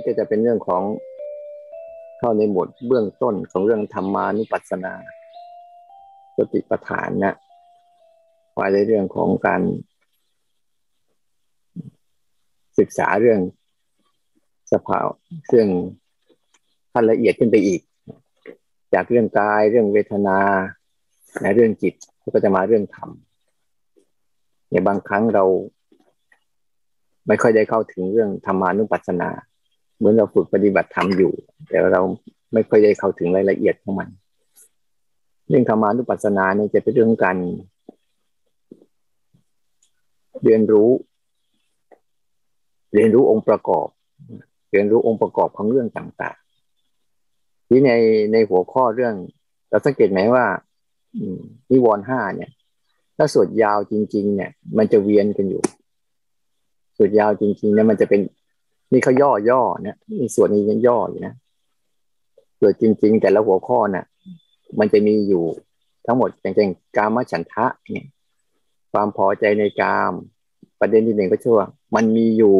นี้ก็จะเป็นเรื่องของเข้าในหมวดเบื้องต้นของเรื่องธรรมานุปัสสนาสติปัฏฐานนะว่าในเรื่องของการศึกษาเรื่องสภาวะเรื่องขั้นละเอียดขึ้นไปอีก จากเรื่องกายเรื่องเวทนาในเรื่องจิตก็จะมาเรื่องธรรมในบางครั้งเราไม่ค่อยได้เข้าถึงเรื่องธรรมานุปัสสนา เหมือนเราฝึกปฏิบัติธรรมอยู่ แต่เราไม่ค่อยได้เข้าถึงรายละเอียดของมัน เรื่องธรรมานุปัสสนาเนี่ยจะเป็นเรื่องการเรียนรู้ เรียนรู้องค์ประกอบ เรียนรู้องค์ประกอบของเรื่องต่างๆ ที่ในในหัวข้อเรื่อง เราสังเกตไหมว่านิวรณ์ห้าเนี่ย ถ้าสวดยาวจริง ๆ เนี่ย มันจะเวียนกันอยู่ สวดยาวจริงๆเนี่ยมันจะเป็น นี่เขาย่อย่อเนี่ยนี่วดนี้ยังย่ออยู่นะสวดจริง ๆ แต่ละหัวข้อน่ะ มันจะมีอยู่ทั้งหมดอย่างเช่นกามฉันทะเนี่ย ความพอใจในกาม ประเด็นที่หนึ่งก็ชื่อว่ามันมีอยู่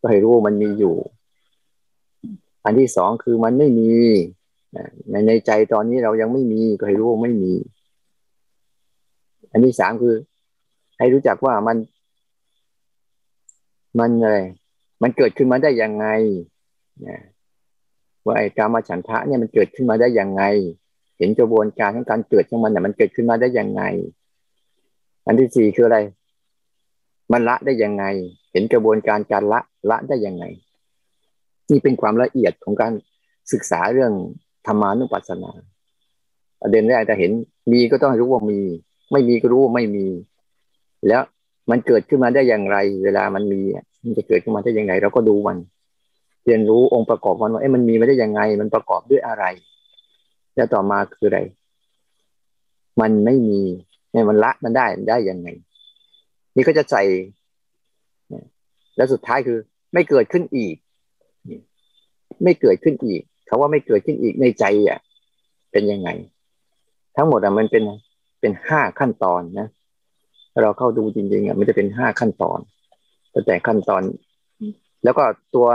ก็ให้รู้มันมีอยู่ อันที่สองคือมันไม่มีในในใจตอนนี้เรายังไม่มีก็ให้รู้ว่าไม่มี อันที่สามคือ ให้รู้จักว่ามัน มันอะไร มันเกิดขึ้นมาได้ยังไงว่าไอ้การมาฉันทะเนี่ยมันเกิดขึ้นมาได้ยังไง เห็นกระบวนการของการเกิดของมันเนี่ยมันเกิดขึ้นมาได้ยังไง อันที่สี่คืออะไร มันละได้ยังไง เห็นกระบวนการการละละได้ยังไง นี่เป็นความละเอียดของการศึกษาเรื่องธรรมานุปัสสนาประเด็นแรกจะเห็นมีก็ต้องรู้ว่ามี ไม่มีก็รู้ว่าไม่มี แล้วมันเกิดขึ้นมาได้อย่างไร เวลามันมี มันจะเกิดขึ้นมาได้ยังไงเราก็ดูมันเรียนรู้องค์ประกอบมันว่าเอ๊ะมันมีมาได้ยังไง มันประกอบด้วยอะไร แล้วต่อมาคืออะไร มันไม่มีเนี่ยมันละมันได้ได้ยังไง นี่ก็จะใส่แล้วสุดท้ายคือ ไม่เกิดขึ้นอีก ไม่เกิดขึ้นอีกคาว่าไม่เกิดขึ้นอีกในใจอะ เป็นยังไง ทั้งหมดอะมันเป็นเป็นห้าขั้นตอนนะ เราเข้าดูจริงๆอะมันจะเป็นห้าขั้นตอน ตั้งแต่ขั้นตอน แล้วก็ตัว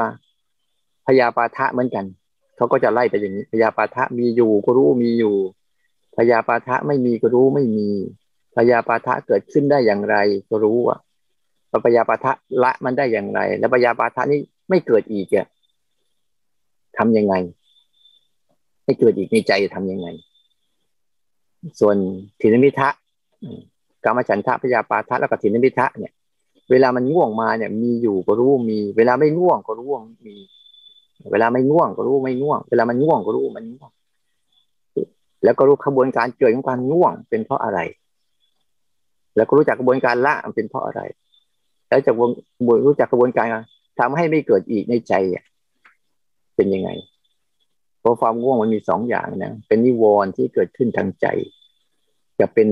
พยาปาทะเหมือนกันเขาก็จะไล่ไปอย่างนี้พยาปาทะมีอยู่ก็รู้มีอยู่พยาปาทะไม่มีก็รู้ไม่มีพยาปาทะเกิดขึ้นได้อย่างไรก็รู้อะพยาปาทะละมันได้อย่างไร แล้วพยาปาทะนี้ไม่เกิดอีกอะทำยังไงให้เกิดอีกในใจทํำยังไง ส่วนถินมิทะกรรมฉันทะพยาปาทะแล้วก็ถินมิทะเนี่ย เวลามันง่วงมาเนี่ย มีอยู่ก็รู้มี เวลาไม่ง่วงก็รู้ว่ามี เวลาไม่ง่วงก็รู้ไม่ง่วง เวลามันง่วงก็รู้มันง่วง แล้วก็รู้ขบวนการเกิดของการง่วงเป็นเพราะอะไร แล้วก็รู้จักกระบวนการละเป็นเพราะอะไร แล้วจะรู้จักกระบวนการทำให้ไม่เกิดอีกในใจเป็นยังไง เพราะความง่วงมันมีสองอย่างนะ เป็นนิวรณ์ที่เกิดขึ้นทางใจ จะเป็น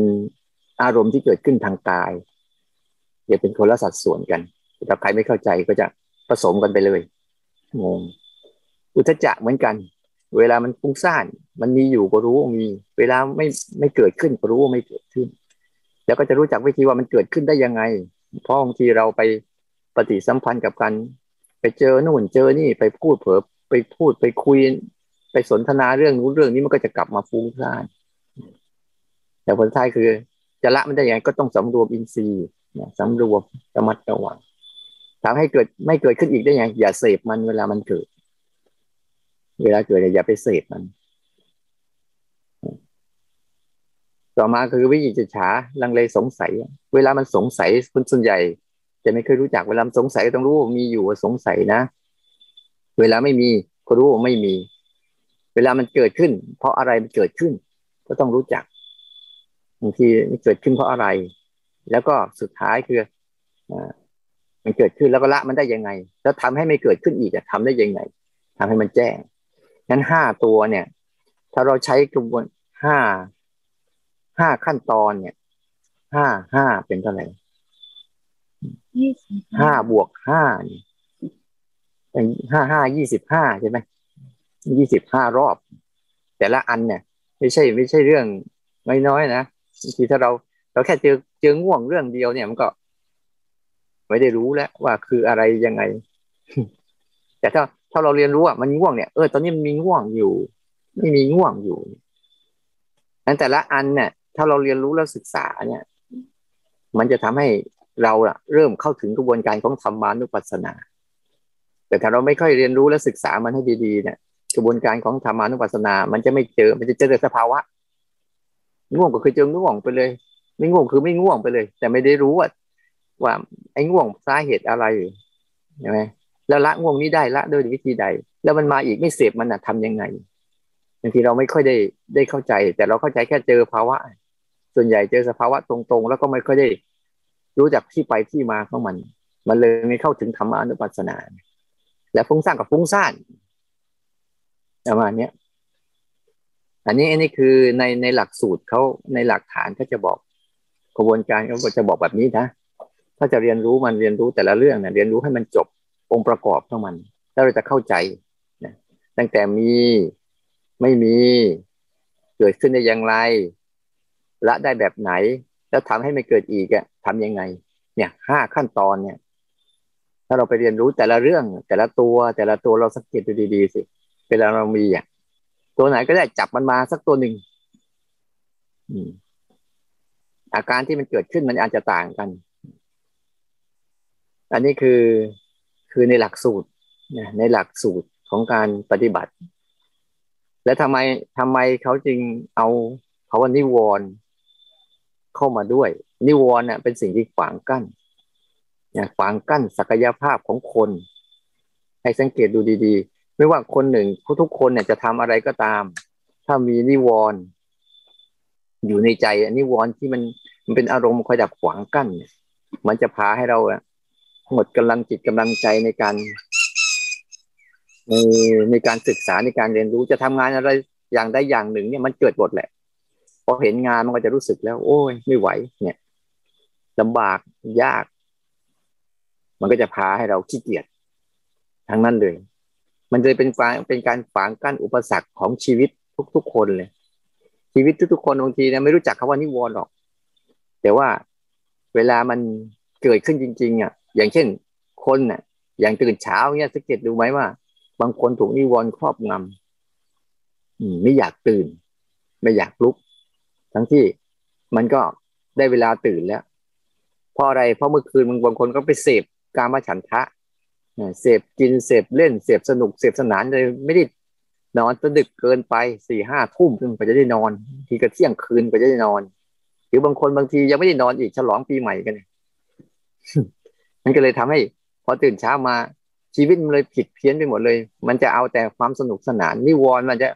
อารมณ์ที่เกิดขึ้นทางกาย จะเป็นคนละสัดส่วนกันถ้าใครไม่เข้าใจก็จะผสมกันไปเลยงงอุทจักเหมือนกัน เวลามันฟุ้งซ่านมันมีอยู่ก็รู้ว่ามี เวลาไม่ไม่เกิดขึ้นก็รู้ว่าไม่เกิดขึ้น แล้วก็จะรู้จักวิธีว่ามันเกิดขึ้นได้ยังไง เพราะบางทีเราไปปฏิสัมพันธ์กับกัน ไปเจอนู่นเจอนี่ไปพูดเผลอไปพูดไปคุย ไปสนทนาเรื่องนู้นเรื่องนี้มันก็จะกลับมาฟุ้งซ่านแต่ผลท้ายคือ จะละมันได้ยังไงก็ต้องสำรวมอินทรีย์สำรวมระมัดระวังทำให้เกิดไม่เกิดขึ้นอีกได้ยังไงอย่าเสพมันเวลามันเกิด เวลาเกิดอย่าไปเสพมัน ต่อมาคือวิจิตฉาลังเลสงสัย เวลามันสงสัยคนส่วนใหญ่ จะไม่เคยรู้จักเวลาสงสัยต้องรู้ว่ามีอยู่สงสัยนะ เวลาไม่มีก็รู้ว่าไม่มี เวลามันเกิดขึ้น เพราะอะไรมันเกิดขึ้น ก็ต้องรู้จัก บางทีมันเกิดขึ้นเพราะอะไร แล้วก็สุดท้ายคือมันเกิดขึ้นแล้วก็ละมันได้ยังไง แล้วทำให้ไม่เกิดขึ้นอีกจะทำได้ยังไงทำให้มันแจ้งงั้นห้าตัวเนี่ย ถ้าเราใช้กระบวนห้าห้าขั้นตอนเนี่ยห้าห้าเป็นเท่าไหร่ห้าบวกห้าห้าห้ายี่สิบห้าใช่ไหมยี่สิบห้ารอบ แต่ละอันเนี่ย ไม่ใช่ไม่ใช่เรื่องน้อยๆนะ บางทีถ้าเราเราแค่เจอเจอง่วงเรื่องเดียวเนี่ยมันก็ไม่ได้รู้แล้วว่าคืออะไรยังไง แต่ถ้าถ้าเราเรียนรู้ว่ามันง่วงเนี่ยเออตอนนี้มันมีง่วงอยู่ ไม่มีง่วงอยู่นั้นแต่ละอันเนี่ยถ้าเราเรียนรู้แล้วศึกษาเนี่ย มันจะทำให้เราอะเริ่มเข้าถึงกระบวนการของธรรมานุปัสสนา แต่ถ้าเราไม่ค่อยเรียนรู้และศึกษามันให้ดีๆเนี่ยกระบวนการของธรรมานุปัสสนา มันจะไม่เจอ มันจะเจอแต่สภาวะ ง่วงก็คือเจอง่วงไปเลย ไม่ง่วงคือไม่ง่วงไปเลย แต่ไม่ได้รู้ว่าว่าไอ้ง่วงสาเหตุอะไรใช่ไหมแล้วละง่วงนี้ได้ละด้วยวิธีใด แล้วมันมาอีกไม่เสพมันอะทำยังไงบางทีเราไม่ค่อยได้ได้เข้าใจ แต่เราเข้าใจแค่เจอภาวะ ส่วนใหญ่เจอสภาวะตรงๆ แล้วก็ไม่ค่อยได้รู้จักที่ไปที่มาของมัน มันเลยไม่เข้าถึงธรรมะนุปัสสนา และฟุ้งซ่านกับฟุ้งซ่านประมาณนี้ อันนี้อันนี้คือในในหลักสูตรเขาในหลักฐานเขาจะบอกกระบวนการเขาจะบอกแบบนี้นะถ้าจะเรียนรู้มันเรียนรู้แต่ละเรื่องเนี่ยเรียนรู้ให้มันจบองค์ประกอบของมัน แล้วเราจะเข้าใจนะตั้งแต่มีไม่มีเกิดขึ้นได้อย่างไร ละได้แบบไหน แล้วทำให้ไม่เกิดอีกอะทำยังไง เนี่ยห้าขั้นตอนเนี่ย ถ้าเราไปเรียนรู้แต่ละเรื่อง แต่ละตัวแต่ละตัวเราสังเกตดูดีๆสิเวลาเรามีอะ ตัวไหนก็ได้จับมันมาสักตัวหนึ่งอาการที่มันเกิดขึ้นมันอาจจะต่างกัน อันนี้คือคือในหลักสูตรในหลักสูตรของการปฏิบัติ และทำไมทำไมเขาจึงเอาเขาว่านิวรณ์เข้ามาด้วย นิวรณ์เนี่ยเป็นสิ่งที่ขวางกั้นขวางกั้นศักยภาพของคน ให้สังเกตดูดี ๆ ไม่ว่าคนหนึ่งทุกคนเนี่ยจะทำอะไรก็ตาม ถ้ามีนิวรณ์อยู่ในใจนิวรณ์ที่มันมันเป็นอารมณ์คอยดับขวางกั้นเนี่ยมันจะพาให้เราหมดกำลังจิตกำลังใจในการในในการศึกษาในการเรียนรู้จะทำงานอะไรอย่างใดอย่างหนึ่ง เนี่ยมันเกิดบทแหละพอเห็นงานมันก็จะรู้สึกแล้ว โอ้ยไม่ไหว เนี่ยลำบากยาก มันก็จะพาให้เราขี้เกียจทั้งนั้นเลย มันจะเป็นการเป็นการฝังกั้นอุปสรรคของชีวิตทุกๆคนเลย ชีวิตทุกๆคนบางทีเนี่ยไม่รู้จักคาว่านิวรณ์หรอก แต่ว่าเวลามันเกิดขึ้นจริง ๆอะอย่างเช่น คนเนี่ยอย่างตื่นเช้าเนี่ยสังเกตดูไหมว่า บางคนถูกนิวรณ์ครอบงำไม่อยากตื่น ไม่อยากลุก ทั้งที่มันก็ได้เวลาตื่นแล้วเพราะอะไรเพราะเมื่อคืนบางคนก็ไปเสพการมาฉันทะ เสพกินเสพเล่นเสพสนุกเสพสนานเลยไม่ได้นอนดึกเกินไปสี่ห้าทุ่มถึงไปจะได้นอน ทีก็เที่ยงคืนไปจะได้นอน หรือบางคนบางทียังไม่ได้นอนอีกฉลองปีใหม่กันมันก็เลยทำให้ พอตื่นเช้ามาชีวิตมันเลยผิดเพี้ยนไปหมดเลย มันจะเอาแต่ความสนุกสนาน นิวรณ์มันจะ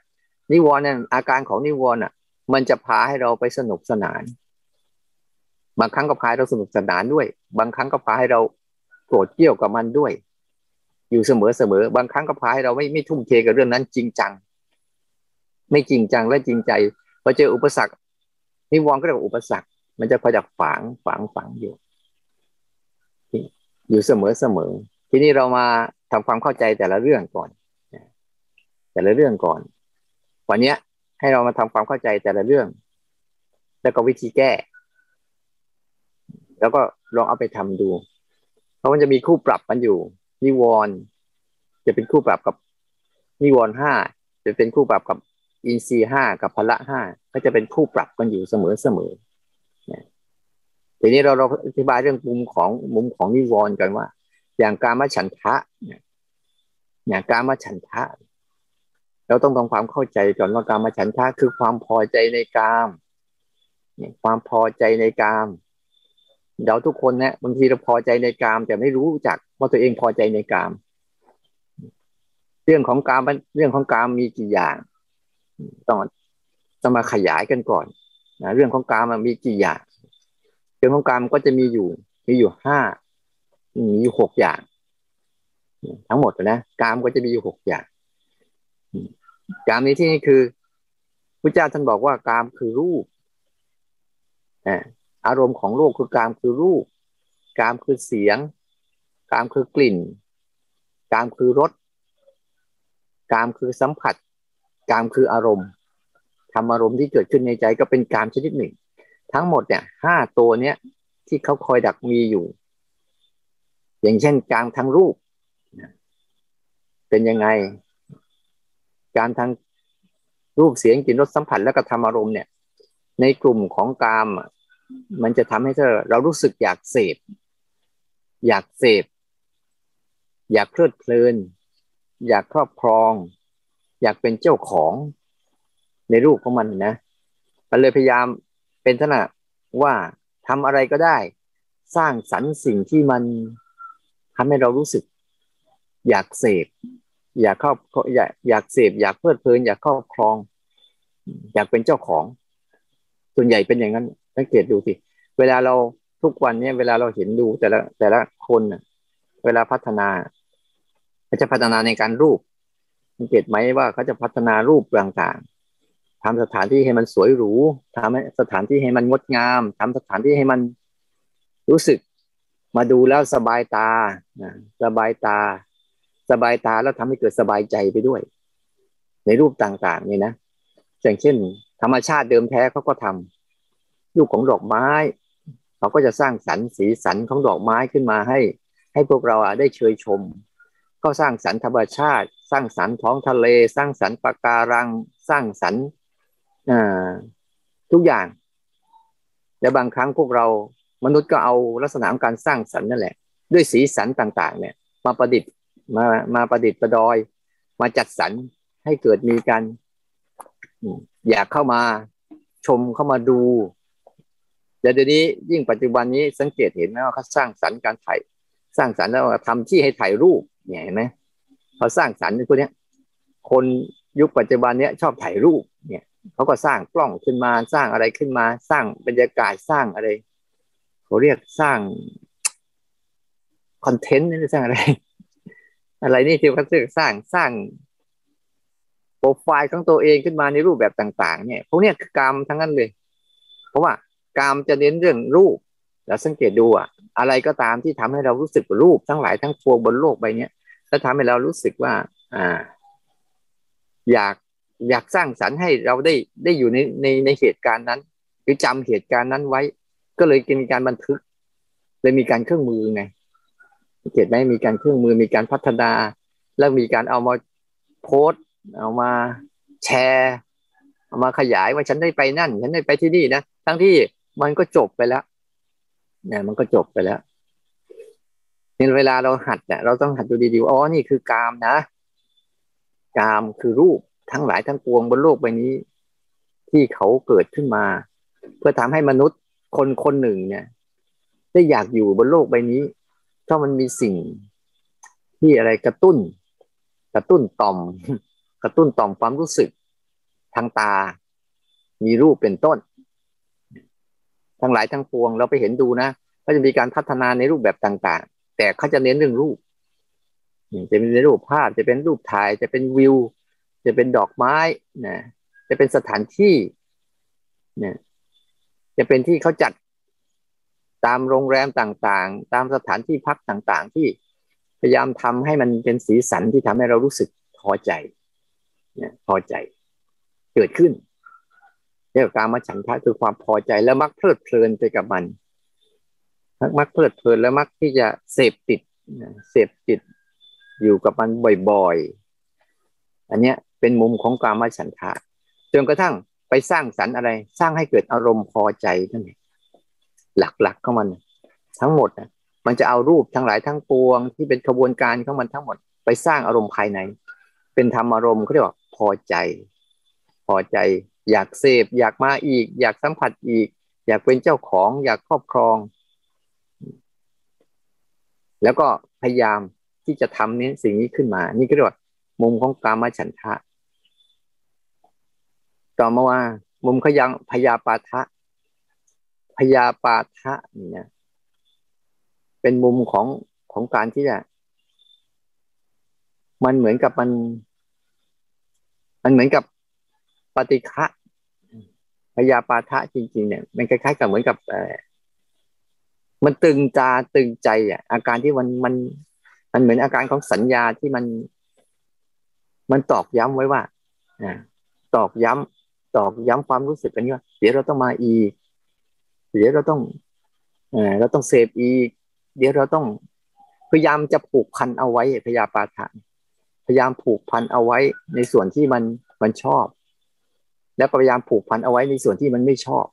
นิวรณ์นี่ยอาการของนิวรณ์อะ มันจะพาให้เราไปสนุกสนาน บางครั้งก็พาเราสนุกสนานด้วย บางครั้งก็พาให้เราโกรธเกี่ยวกับมันด้วย อยู่เสมอเสมอบางครั้งก็พาให้เราไม่ไม่ทุ่มเทกับเรื่องนั้นจริงจัง ไม่จริงจังและจริงใจพอเจออุปสรรคนิวรณ์ก็เรียกว่าอุปสรรค มันจะคอยดักฝังฝังฝังอยู่ อยู่เสมอเสมอทีนี้เรามาทำความเข้าใจแต่ละเรื่องก่อนแต่ละเรื่องก่อน วันนี้ให้เรามาทำความเข้าใจแต่ละเรื่อง แล้วก็วิธีแก้ แล้วก็ลองเอาไปทำดู เพราะมันจะมีคู่ปรับมันอยู่ นิวรณ์จะเป็นคู่ปรับกับนิวรณ์ห้าจะเป็นคู่ปรับกับอินทรีห้ากับพละห้าก็จะเป็นคู่ปรับกันอยู่เสมอเสมอทีนี้เราเราอธิบายเรื่องมุมของมุมของนิวรณ์กันว่า อย่างการมาฉันทะเนี่ยอย่างการมาฉันทะ เราต้องทำความเข้าใจก่อนว่าการมาฉันทะคือความพอใจในกามความพอใจในกาม เดี๋ยวทุกคนเนี่ยบางทีเราพอใจในกาม แต่ไม่รู้จักว่าตัวเองพอใจในกาม เรื่องของกามเรื่องของกามมีกี่อย่างต้องต้องมาขยายกันก่อนนะเรื่องของกามมันมีกี่อย่างเรื่องของกรรมก็จะมีอยู่ มีอยู่ห้ามีอยู่หกอย่าง ทั้งหมดนะกรรมก็จะมีอยู่หกอย่างกรรมนี้ที่นี่คือพระเจ้าท่านบอกว่ากรรมคือรูป อารมณ์ของโลกคือกรรมคือรูปกรรมคือเสียงกรรมคือกลิ่นกรรมคือรสกรรมคือสัมผัสกรรมคืออารมณ์ทำอารมณ์ที่เกิดขึ้นในใจก็เป็นกรรมชนิดหนึ่ง ทั้งหมดเนี่ยห้าตัวเนี้ยที่เขาคอยดักมีอยู่ อย่างเช่นกลางทางรูป เป็นยังไง การทางรูปเสียงกลิ่นรสสัมผัสแล้วก็ทำอารมณ์เนี่ย ในกลุ่มของกาม มันจะทำให้เธอเรารู้สึกอยากเสพ อยากเสพ อยากเพลิดเพลิน อยากครอบครอง อยากเป็นเจ้าของในรูปของมันนะมันเลยพยายามเป็นทนะว่าทำอะไรก็ได้ สร้างสรรค์สิ่งที่มันทำให้เรารู้สึก อยากเสพ อยากครอบอยากอยากเสพ อยากเพลิดเพลิน อยากครอบครอง อยากเป็นเจ้าของ ส่วนใหญ่เป็นอย่างนั้น สังเกตดูสิเวลาเราทุกวันนี้เวลาเราเห็นดูแต่ละแต่ละคนเวลาพัฒนาเขาจะพัฒนาในการรูปสังเกตไหมว่าเขาจะพัฒนารูปต่างๆทำสถานที่ให้มันสวยหรูทำสถานที่ให้มันงดงามทำสถานที่ให้มันรู้สึกมาดูแล้วสบายตาสบายตา สบายตาแล้วทำให้เกิดสบายใจไปด้วย ในรูปต่างๆนี่นะอย่างเช่น ธรรมชาติเดิมแท้เขาก็ทำ รูปของดอกไม้เขาก็จะสร้างสรรค์สีสันของดอกไม้ขึ้นมาให้ ให้พวกเราได้เชยชม ก็สร้างสรรค์ธรรมชาติ สร้างสรรค์ท้องทะเล สร้างสรรค์ปะการัง สร้างสรรค์ทุกอย่างและบางครั้งพวกเรามนุษย์ก็เอาลักษณะของการสร้างสรรค์นั่นแหละ ด้วยสีสันต่างๆ เนี่ย มาประดิษฐ์มามาประดิษฐ์ประดอย มาจัดสรรให้เกิดมีการอยากเข้ามาชมเข้ามาดู เดี๋ยวนี้ยิ่งปัจจุบันนี้สังเกตเห็นไหมว่าเขาสร้างสรรค์การถ่ายสร้างสรรค์แล้วทำที่ให้ถ่ายรูปเนี่ยเห็นไหมเขาสร้างสรรค์พวกนี้คนยุคปัจจุบันเนี้ยชอบถ่ายรูปเนี่ยเขาก็สร้างกล้องขึ้นมาสร้างอะไรขึ้นมา สร้างบรรยากาศสร้างอะไรเขาเรียกสร้างคอนเทนต์นี่สร้างอะไร อะไรนี่ที่เขาเรียกสร้างสร้างโปรไฟล์ของตัวเองขึ้นมาในรูปแบบต่าง ๆ เนี่ยพวกนี้คือกรรมทั้งนั้นเลย เพราะว่า กามจะเน้นเรื่องรูปแล้วสังเกตดูอะอะไรก็ตามที่ทำให้เรารู้สึกรูปทั้งหลายทั้งปวงบนโลกใบนี้แล้วทำให้เรารู้สึกว่า อ่า อยากอยากสร้างสรรค์ให้เราได้ได้อยู่ในในในเหตุการณ์นั้น หรือจำเหตุการณ์นั้นไว้ ก็เลยกินการบันทึก เลยมีการเครื่องมือไงเห็นไหมมีการเครื่องมือมีการพัฒนา แล้วมีการเอามาโพสเอามาแชร์ เอามาขยายว่าฉันได้ไปนั่น ฉันได้ไปที่นี่นะทั้งที่ มันก็จบไปแล้วเนี่ยมันก็จบไปแล้วในเวลาเราหัดเนี่ยเราต้องหัดดูดีๆอ๋อนี่คือกามนะกามคือรูปทั้งหลายทั้งปวงบนโลกใบนี้ ที่เขาเกิดขึ้นมา เพื่อทำให้มนุษย์คนคนหนึ่งเนี่ย ได้อยากอยู่บนโลกใบนี้ถ้ามันมีสิ่งที่อะไรกระตุ้น กระตุ้นต่อม กระตุ้นต่อมความรู้สึกทางตา มีรูปเป็นต้น ทั้งหลายทั้งปวงเราไปเห็นดูนะก็จะมีการพัฒนาในรูปแบบต่างๆ แต่เขาจะเน้นเรื่องรูปจะเป็นรูปภาพจะเป็นรูปถ่ายจะเป็นวิว จะเป็นดอกไม้นะจะเป็นสถานที่เนี่ยจะเป็นที่เขาจัดตามโรงแรมต่างๆ ตามสถานที่พักต่างๆ ที่พยายามทำให้มันเป็นสีสันที่ทำให้เรารู้สึกพอใจนี่ยพอใจเกิดขึ้น เรียกการมาฉันทะคือความพอใจแล้วมักเพลิดเพลินไปกับมันมักเพลิดเพลินแล้วมักที่จะเสพติดเสพติดอยู่กับมันบ่อยๆ อันเนี้ยเป็นมุมของการมาฉันทะจนกระทั่งไปสร้างสรรค์อะไร สร้างให้เกิดอารมณ์พอใจนั่นเองหลักๆของมัน ทั้งหมดนะมันจะเอารูปทั้งหลายทั้งปวง ที่เป็นกระบวนการของมันทั้งหมด ไปสร้างอารมณ์ภายใน เป็นธรรมอารมณ์เขาเรียกว่าพอใจ พอใจ อยากเสพอยากมาอีก อยากสัมผัสอีก อยากเป็นเจ้าของ อยากครอบครอง แล้วก็พยายามที่จะทำนี้สิ่งนี้ขึ้นมา นี่ก็เรียกว่ามุมของกามฉันทะ ต่อมาว่า มุมขยังพยาปาทะพยาปาทะเนี่นะเป็นมุมของของการที่จะมันเหมือนกับมัน มันเหมือนกับ ปฏิฆะพยาปาทะจริง ๆ เนี่ย มันคล้ายๆกับเหมือนกับเออมันตึงจาตึงใจอะ อาการที่มันมัน มันเหมือนอาการของสัญญาที่มัน มันตอกย้ำไว้ว่าอตอกย้ำตอกย้ำความรู้สึกกันนี้ว่าเดี๋ยวเราต้องมาอีก เดี๋ยวเราต้องเออเราต้องเสพอีก เดี๋ยวเราต้องพยายามจะผูกพันเอาไว้พยาปาทะพยายามผูกพันเอาไว้ในส่วนที่มันมันชอบ แล้วพยายามผูกพันเอาไว้ในส่วนที่มันไม่ชอบ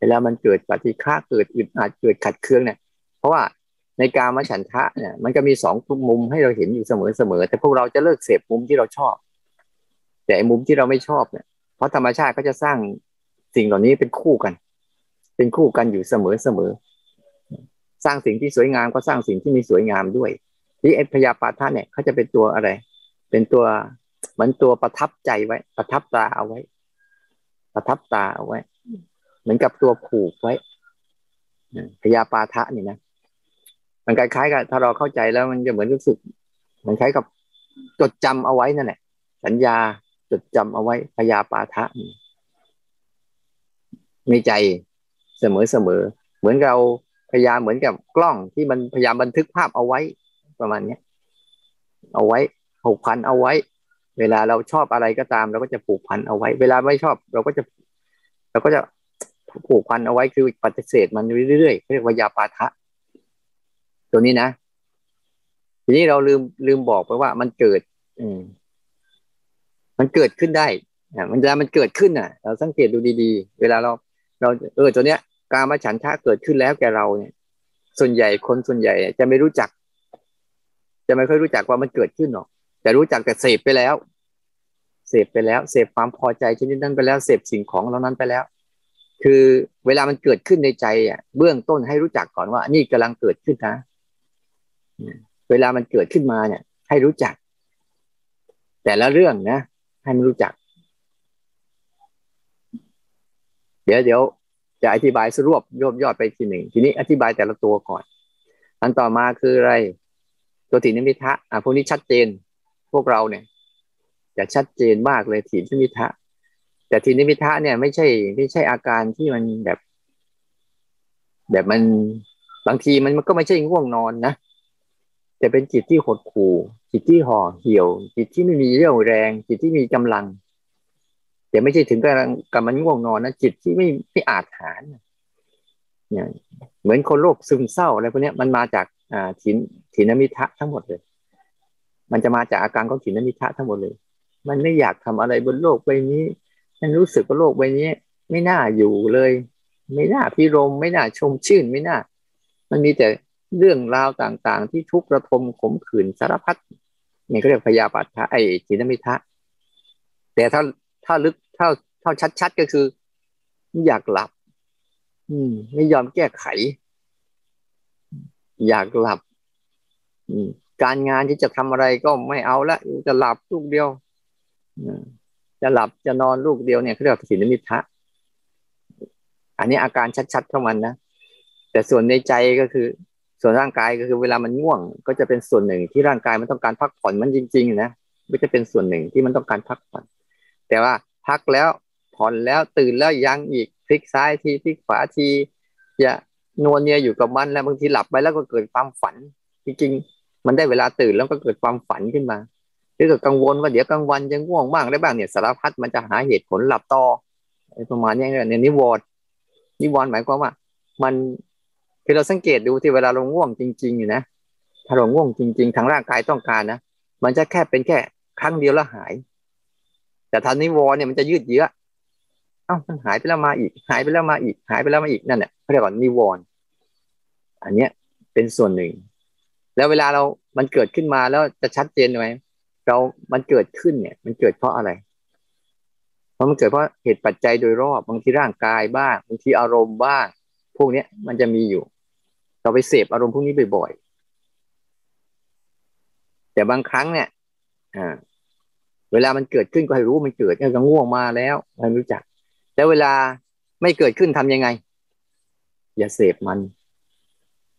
เวลามันเกิดปฏิฆาเกิดอึดอัดเกิดขัดเคืองเนี่ย เพราะว่าในการมาฉันทะเนี่ยมันก็มีสองมุมให้เราเห็นอยู่เสมอเสมอแต่พวกเราจะเลิกเสพมุมที่เราชอบ แต่มุมที่เราไม่ชอบเนี่ย เพราะธรรมชาติก็จะสร้างสิ่งเหล่านี้เป็นคู่กัน เป็นคู่กันอยู่เสมอเสมอสร้างสิ่งที่สวยงามก็สร้างสิ่งที่มีสวยงามด้วยที่เอพยาปาทานเนี่ยเขาจะเป็นตัวอะไร เป็นตัว เหมือนตัวประทับใจไว้ ประทับตาเอาไว้ ประทับตาเอาไว้ เหมือนกับตัวผูกไว้พยาปาทะนี่นะมันคล้ายๆกับถ้าเราเข้าใจแล้วมันจะเหมือนรู้สึกมันคล้ายกับจดจำเอาไว้นั่นแหละสัญญาจดจำเอาไว้พยาปาทะในใจเสมอเสมอเหมือนเราพยายามเหมือนกับกล้องที่มันพยายามบันทึกภาพเอาไว้ประมาณเนี้ย เอาไว้ผูกพันเอาไว้ เวลาเราชอบอะไรก็ตาม เราก็จะผูกพันเอาไว้ เวลาไม่ชอบ เราก็จะ เราก็จะผูกพันเอาไว้คือปฏิเสธมันเรื่อยๆเรียกว่ายาปาทะ ตัวนี้นะทีนี้เราลืมลืมบอกไปว่ามันเกิด อืม มันเกิดขึ้นได้อ่ามันจะมันเกิดขึ้นอะ เราสังเกตดูดีๆ เวลาเรา เราเออตัวเนี้ย การมาฉันทะเกิดขึ้นแล้วแกเราเนี่ย ส่วนใหญ่คนส่วนใหญ่จะไม่รู้จัก จะไม่ค่อยรู้จักว่ามันเกิดขึ้นหรอก แต่รู้จักแต่เสพไปแล้ว เสพไปแล้วเสพความพอใจชนิดนั้นไปแล้วเสพสิ่งของเหล่านั้นไปแล้ว คือเวลามันเกิดขึ้นในใจอะเบื้องต้นให้รู้จักก่อนว่า นี่กำลังเกิดขึ้นนะเวลามันเกิดขึ้นมาเนี่ย ให้รู้จัก แต่ละเรื่องนะให้มันรู้จัก เดี๋ยวเดี๋ยวจะอธิบายสรุปยอยอดไปทีหนึ่งทีนี้อธิบายแต่ละตัวก่อน อันต่อมาคืออะไร ตัวถีนิมิทะอะพวกนี้ชัดเจน พวกเราเนี่ยจะชัดเจนมากเลยถีนิมิทะ แต่ถีนิมิทะเนี่ยไม่ใช่ไม่ใช่อาการที่มันแบบ แบบมันบางทีมันมันก็ไม่ใช่ง่วงนอนนะแต่เป็นจิตที่หดหู่จิตที่ห่อเหี่ยว จิตที่ไม่มีเรี่ยวแรง จิตที่มีกำลัง แต่ไม่ใช่ถึงกับกับมันง่วงนอนนะจิตที่ไม่ไม่อาจหารเนี่ยเหมือนคนโรคซึมเศร้าอะไรพวกนี้มันมาจากอ่าถินถินมิทะทั้งหมดเลย มันจะมาจากอาการของถินมิทะทั้งหมดเลย มันไม่อยากทำอะไรบนโลกใบนี้มันรู้สึกว่าโลกใบนี้ ไม่น่าอยู่เลย ไม่น่าพิรมไม่น่าชมชื่นไม่น่า มันมีแต่เรื่องราวต่างๆ ที่ทุกข์ระทมขมขื่นสารพัดนี่ก็เรียกพยาบาทะไอ้จินมิทะ แต่ถ้าถ้าลึกเท่าเท่าชัด ๆ ก็คือ อยากหลับ อืม ไม่ยอมแก้ไข อยากหลับ อืม การงานที่จะทำอะไรก็ไม่เอาละจะหลับลูกเดียวจะหลับจะนอนลูกเดียวเนี่ยเขาเรียกว่าสินมิทะอันนี้อาการชัดๆข้ามันนะแต่ส่วนในใจก็คือ ส่วนร่างกายก็คือเวลามันง่วง ก็จะเป็นส่วนหนึ่งที่ร่างกายมันต้องการพักผ่อนมันจริงๆนะก็จะเป็นส่วนหนึ่งที่มันต้องการพักผ่อน แต่ว่าพักแล้วผ่อนแล้วตื่นแล้วยังอีกพลิกซ้ายทีพลิกขวาทีจะนวลเนียอยู่กับมันแล้วบางทีหลับไปแล้วก็เกิดความฝัน จริง มันได้เวลาตื่นแล้วก็เกิดความฝันขึ้นมาหรือเกิดกังวลว่าเดี๋ยวกลางวันจะง่วงบ้างได้บ้างเนี่ยสารพัดมันจะหาเหตุผลหลับต่อประมาณนี้เนี่ยนิวรณ์นิวรณ์หมายความว่า มันคือเราสังเกตดูที่เวลาเราง่วงจริง ๆ อยู่นะถ้าเราง่วงจริง ๆ ทางร่างกายต้องการนะมันจะแค่เป็นแค่ครั้งเดียวแล้วหาย แต่ทันนิวรเนี่ยมันจะยืดเยื้อเอ้ามันหายไปแล้วมาอีก หายไปแล้วมาอีก หายไปแล้วมาอีกนั่นแหละเขาเรียกว่านิวรอันเนี้ยเป็นส่วนหนึ่ง แล้วเวลาเรา มันเกิดขึ้นมาแล้วจะชัดเจนไหมเรา มันเกิดขึ้นเนี่ย มันเกิดเพราะอะไร เพราะมันเกิดเพราะเหตุปัจจัยโดยรอบบางทีร่างกายบ้างบางทีอารมณ์บ้างพวกเนี้ยมันจะมีอยู่ เราไปเสพอารมณ์พวกนี้บ่อยๆแต่บางครั้งเนี่ยอ่าเวลามันเกิดขึ้นก็ให้รู้มันเกิดก็ง่วงมาแล้วให้รู้จัก แล้วเวลาไม่เกิดขึ้นทำยังไง อย่าเสพมัน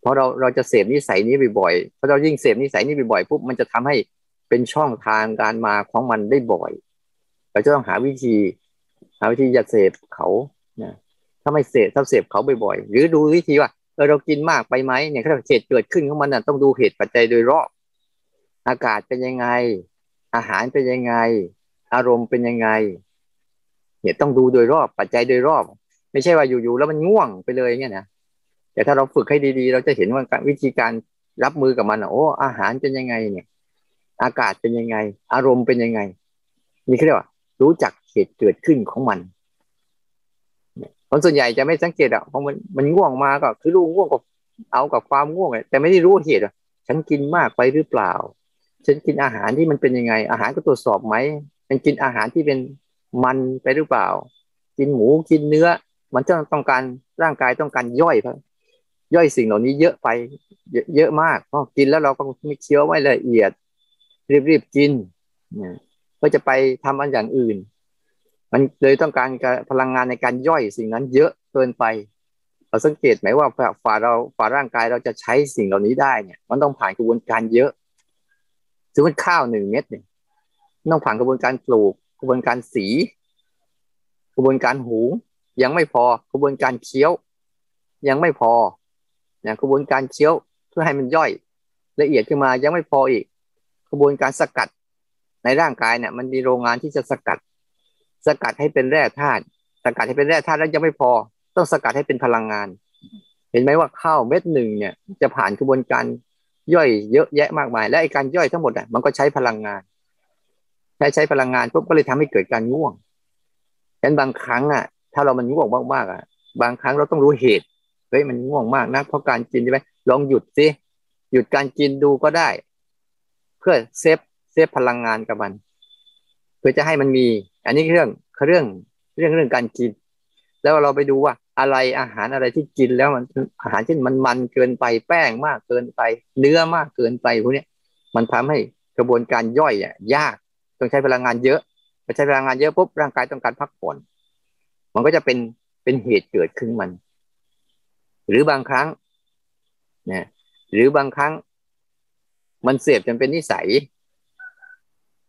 เพราะเราเราจะเสพนิสัยนี้บ่อยๆเพราะเรายิ่งเสพนิสัยนี้บ่อยๆปุ๊บมันจะทำให้เป็นช่องทางการมาของมันได้บ่อย เราจะต้องหาวิธี หาวิธีอย่าเสพเขานะถ้าไม่เสพถ้าเสพเขาบ่อยๆหรือดูวิธีว่าอเรากินมากไปไหมเนี่ยถ้าเหตุเกิดขึ้นของมันนะต้องดูเหตุปัจจัยโดยรอบอากาศเป็นยังไง อาหารเป็นยังไง อารมณ์เป็นยังไง เนี่ยต้องดูโดยรอบปัจจัยโดยรอบ ไม่ใช่ว่าอยู่ๆแล้วมันง่วงไปเลยเนี่ยนะ แต่ถ้าเราฝึกให้ดีๆ เราจะเห็นว่าวิธีการรับมือกับมันโอ้อาหารเป็นยังไงเนี่ย อากาศเป็นยังไง อารมณ์เป็นยังไง นี่เขาเรียกว่า รู้จักเหตุเกิดขึ้นของมันคนส่วนใหญ่จะไม่สังเกตอะเพราะมันมันง่วงมาก็ คือรู้ง่วงกับเอากับความง่วงแต่ไม่ได้รู้เหตุอะฉันกินมากไปหรือเปล่า ฉันกินอาหารที่มันเป็นยังไง อาหารก็ตรวจสอบไหมมันกินอาหารที่เป็นมันไปหรือเปล่า กินหมูกินเนื้อ มันจะต้องการร่างกายต้องการย่อยครับ ย่อยสิ่งเหล่านี้เยอะไปเยอะมากพอกินแล้วเราก็ไม่เคี้ยวไม่ละเอียด รีบๆกินก็จะไปทำอันอย่างอื่น มันเลยต้องการพลังงานในการย่อยสิ่งนั้น เยอะเกินไป เราสังเกตไหมว่าฝ่าเราฝ่าร่างกายเราจะใช้สิ่งเหล่านี้ได้เนี่ย มันต้องผ่านกระบวนการเยอะสมมติข้าวหนึ่งเม็ดเนี่ยต้องผ่านกระบวนการปลูกกระบวนการสี กระบวนการหู ยังไม่พอกระบวนการเคี้ยว ยังไม่พอ นี่ยกระบวนการเคี้ยวเพื่อให้มันย่อย ละเอียดขึ้นมายังไม่พออีก กระบวนการสกัดในร่างกายเนี่ยมันมีโรงงานที่จะสกัด สกัดให้เป็นแร่ธาตุสกัดให้เป็นแร่ธาตุแล้วยังไม่พอ ต้องสกัดให้เป็นพลังงาน เห็นไหมว่าข้าวเม็ดหนึ่งเนี่ย จะผ่านกระบวนการย่อยเยอะแยะมากมาย และไอการย่อยทั้งหมดอะมันก็ใช้พลังงานใช้ใช้พลังงานปุ๊บก็เลยทำให้เกิดการง่วงฉะนั้นบางครั้งอะ ถ้าเรามันง่วงมากๆอะ บางครั้งเราต้องรู้เหตุ เฮ้ยมันง่วงมากนะเพราะการกินใช่ไหมลองหยุดสิหยุดการกินดูก็ได้ เพื่อ save save พลังงานกับมัน เพื่อจะให้มันมี อันนี้เรื่องเรื่องเรื่องเรื่องการกิน แล้วเราไปดูว่าอะไรอาหารอะไรที่กินแล้วมันอาหารที่มันมันเกินไปแป้งมากเกินไป เนื้อมากเกินไปพวกนี้มันทำให้กระบวนการย่อยอะยากต้องใช้พลังงานเยอะพอใช้พลังงานเยอะปุ๊บร่างกายต้องการพักผ่อนมันก็จะเป็นเป็นเหตุเกิดขึ้นมัน หรือบางครั้งนะหรือบางครั้ง มันเสพจนเป็นนิสัย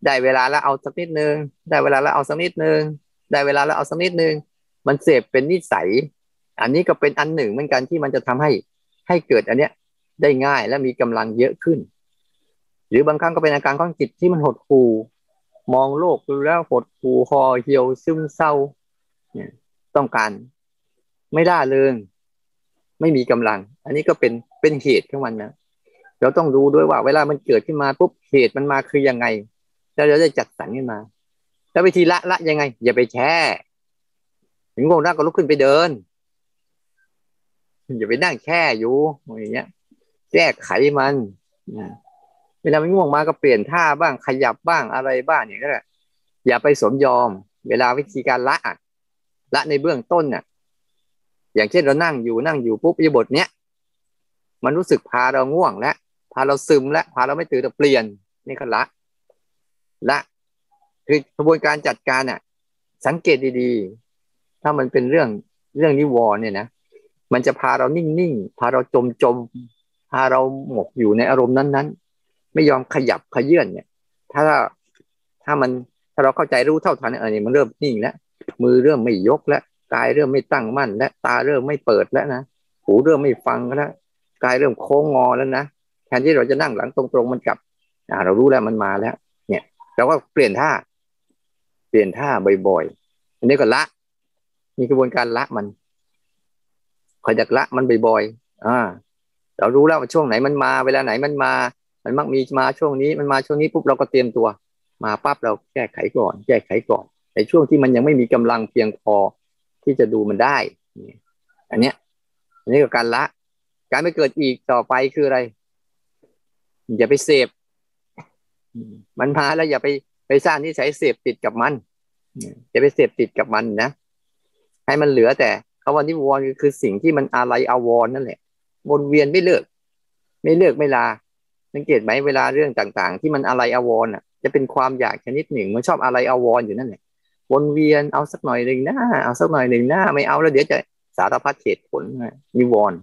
ได้เวลาแล้วเอาสักนิดนึง ได้เวลาแล้วเอาสักนิดนึง ได้เวลาแล้วเอาสักนิดนึง มันเสพเป็นนิสัย อันนี้ก็เป็นอันหนึ่งเหมือนกันที่มันจะทำให้ให้เกิดอันเนี้ยได้ง่ายและมีกำลังเยอะขึ้น หรือบางครั้งก็เป็นอาการของจิตที่มันหดหู่มองโลกดูแล้วหดหู่คอเหี่ยวซึมเศร้า เนี่ย ต้องการ ไม่ได้เลย ไม่มีกำลัง อันนี้ก็เป็นเป็นเหตุของมันนะเราต้องรู้ด้วยว่า เวลามันเกิดขึ้นมาปุ๊บเหตุมันมาคือยังไง แล้วเราจะจัดสรรขึ้นมา แล้ววิธีละละยังไง อย่าไปแช่ถึงงงนั่งก็ลุกขึ้นไปเดิน อย่าไปนั่งแช่อยู่อย่างเงี้ยแก้ไขมันเวลามันง่วงมาก็เปลี่ยนท่าบ้างขยับบ้างอะไรบ้างอย่างนี้แหละอย่าไปสมยอม เวลาวิธีการละละในเบื้องต้นเนี่ย อย่างเช่นเรานั่งอยู่นั่งอยู่ปุ๊บอิบทเนี้ยมันรู้สึกพาเราง่วงแล้วพาเราซึมแล้วพาเราไม่ตื่นเราเปลี่ยนนี่ก็ละละคือกระบวนการจัดการอะ สังเกตดีๆ ถ้ามันเป็นเรื่องเรื่องนิวรณ์เนี่ยนะมันจะพาเรานิ่งๆพาเราจมจมพาเราหมกอยู่ในอารมณ์นั้นๆ ไม่ยอมขยับขยื่นเนี่ย ถ้าถ้ามันถ้าเราเข้าใจรู้เท่าทันอันนี้มันเริ่มนิ่งแล้วมือเริ่มไม่ยกแล้ว กายเริ่มไม่ตั้งมั่น และตาเริ่มไม่เปิดแล้วนะหูเริ่มไม่ฟังแล้วกายเริ่มโค้งงอแล้วนะแทนที่เราจะนั่งหลังตรงๆมันกลับอ่าเรารู้แล้วมันมาแล้ว เนี่ยเราก็เปลี่ยนท่า เปลี่ยนท่าบ่อยๆอันนี้ก็ละ มีกระบวนการละมันคอยจักละมันบ่อยๆอ่า เรารู้แล้วว่าช่วงไหนมันมา เวลาไหนมันมา มันมักมีมาช่วงนี้มันมาช่วงนี้ปุ๊บเราก็เตรียมตัว มาปั๊บเราแก้ไขก่อน แก้ไขก่อนในช่วงที่มันยังไม่มีกำลังเพียงพอ ที่จะดูมันได้ อันเนี้ย อันนี้ก็การละ การไม่เกิดอีกต่อไปคืออะไร อย่าไปเสพ มันพาแล้วอย่าไปไปสร้างนิสัยเสพติดกับมัน อย่าไปเสพติดกับมันนะ ให้มันเหลือแต่คำว่านิวรณ์คือสิ่งที่มันอะไรอาวรนั่นแหละ วนเวียนไม่เลิก ไม่เลิกไม่ลาสังเกตไหมเวลาเรื่องต่าง ๆ ที่มันอะไรอาวรอะ จะเป็นความอยากชนิดหนึ่ง มันชอบอะไรอาวรอยู่นั่นแหละ วนเวียนเอาสักหน่อยหนึ่งหน้าเอาสักหน่อยหนึ่งหน้า ไม่เอาแล้วเดี๋ยวจะสารพัดเหตุผลนิวรณ์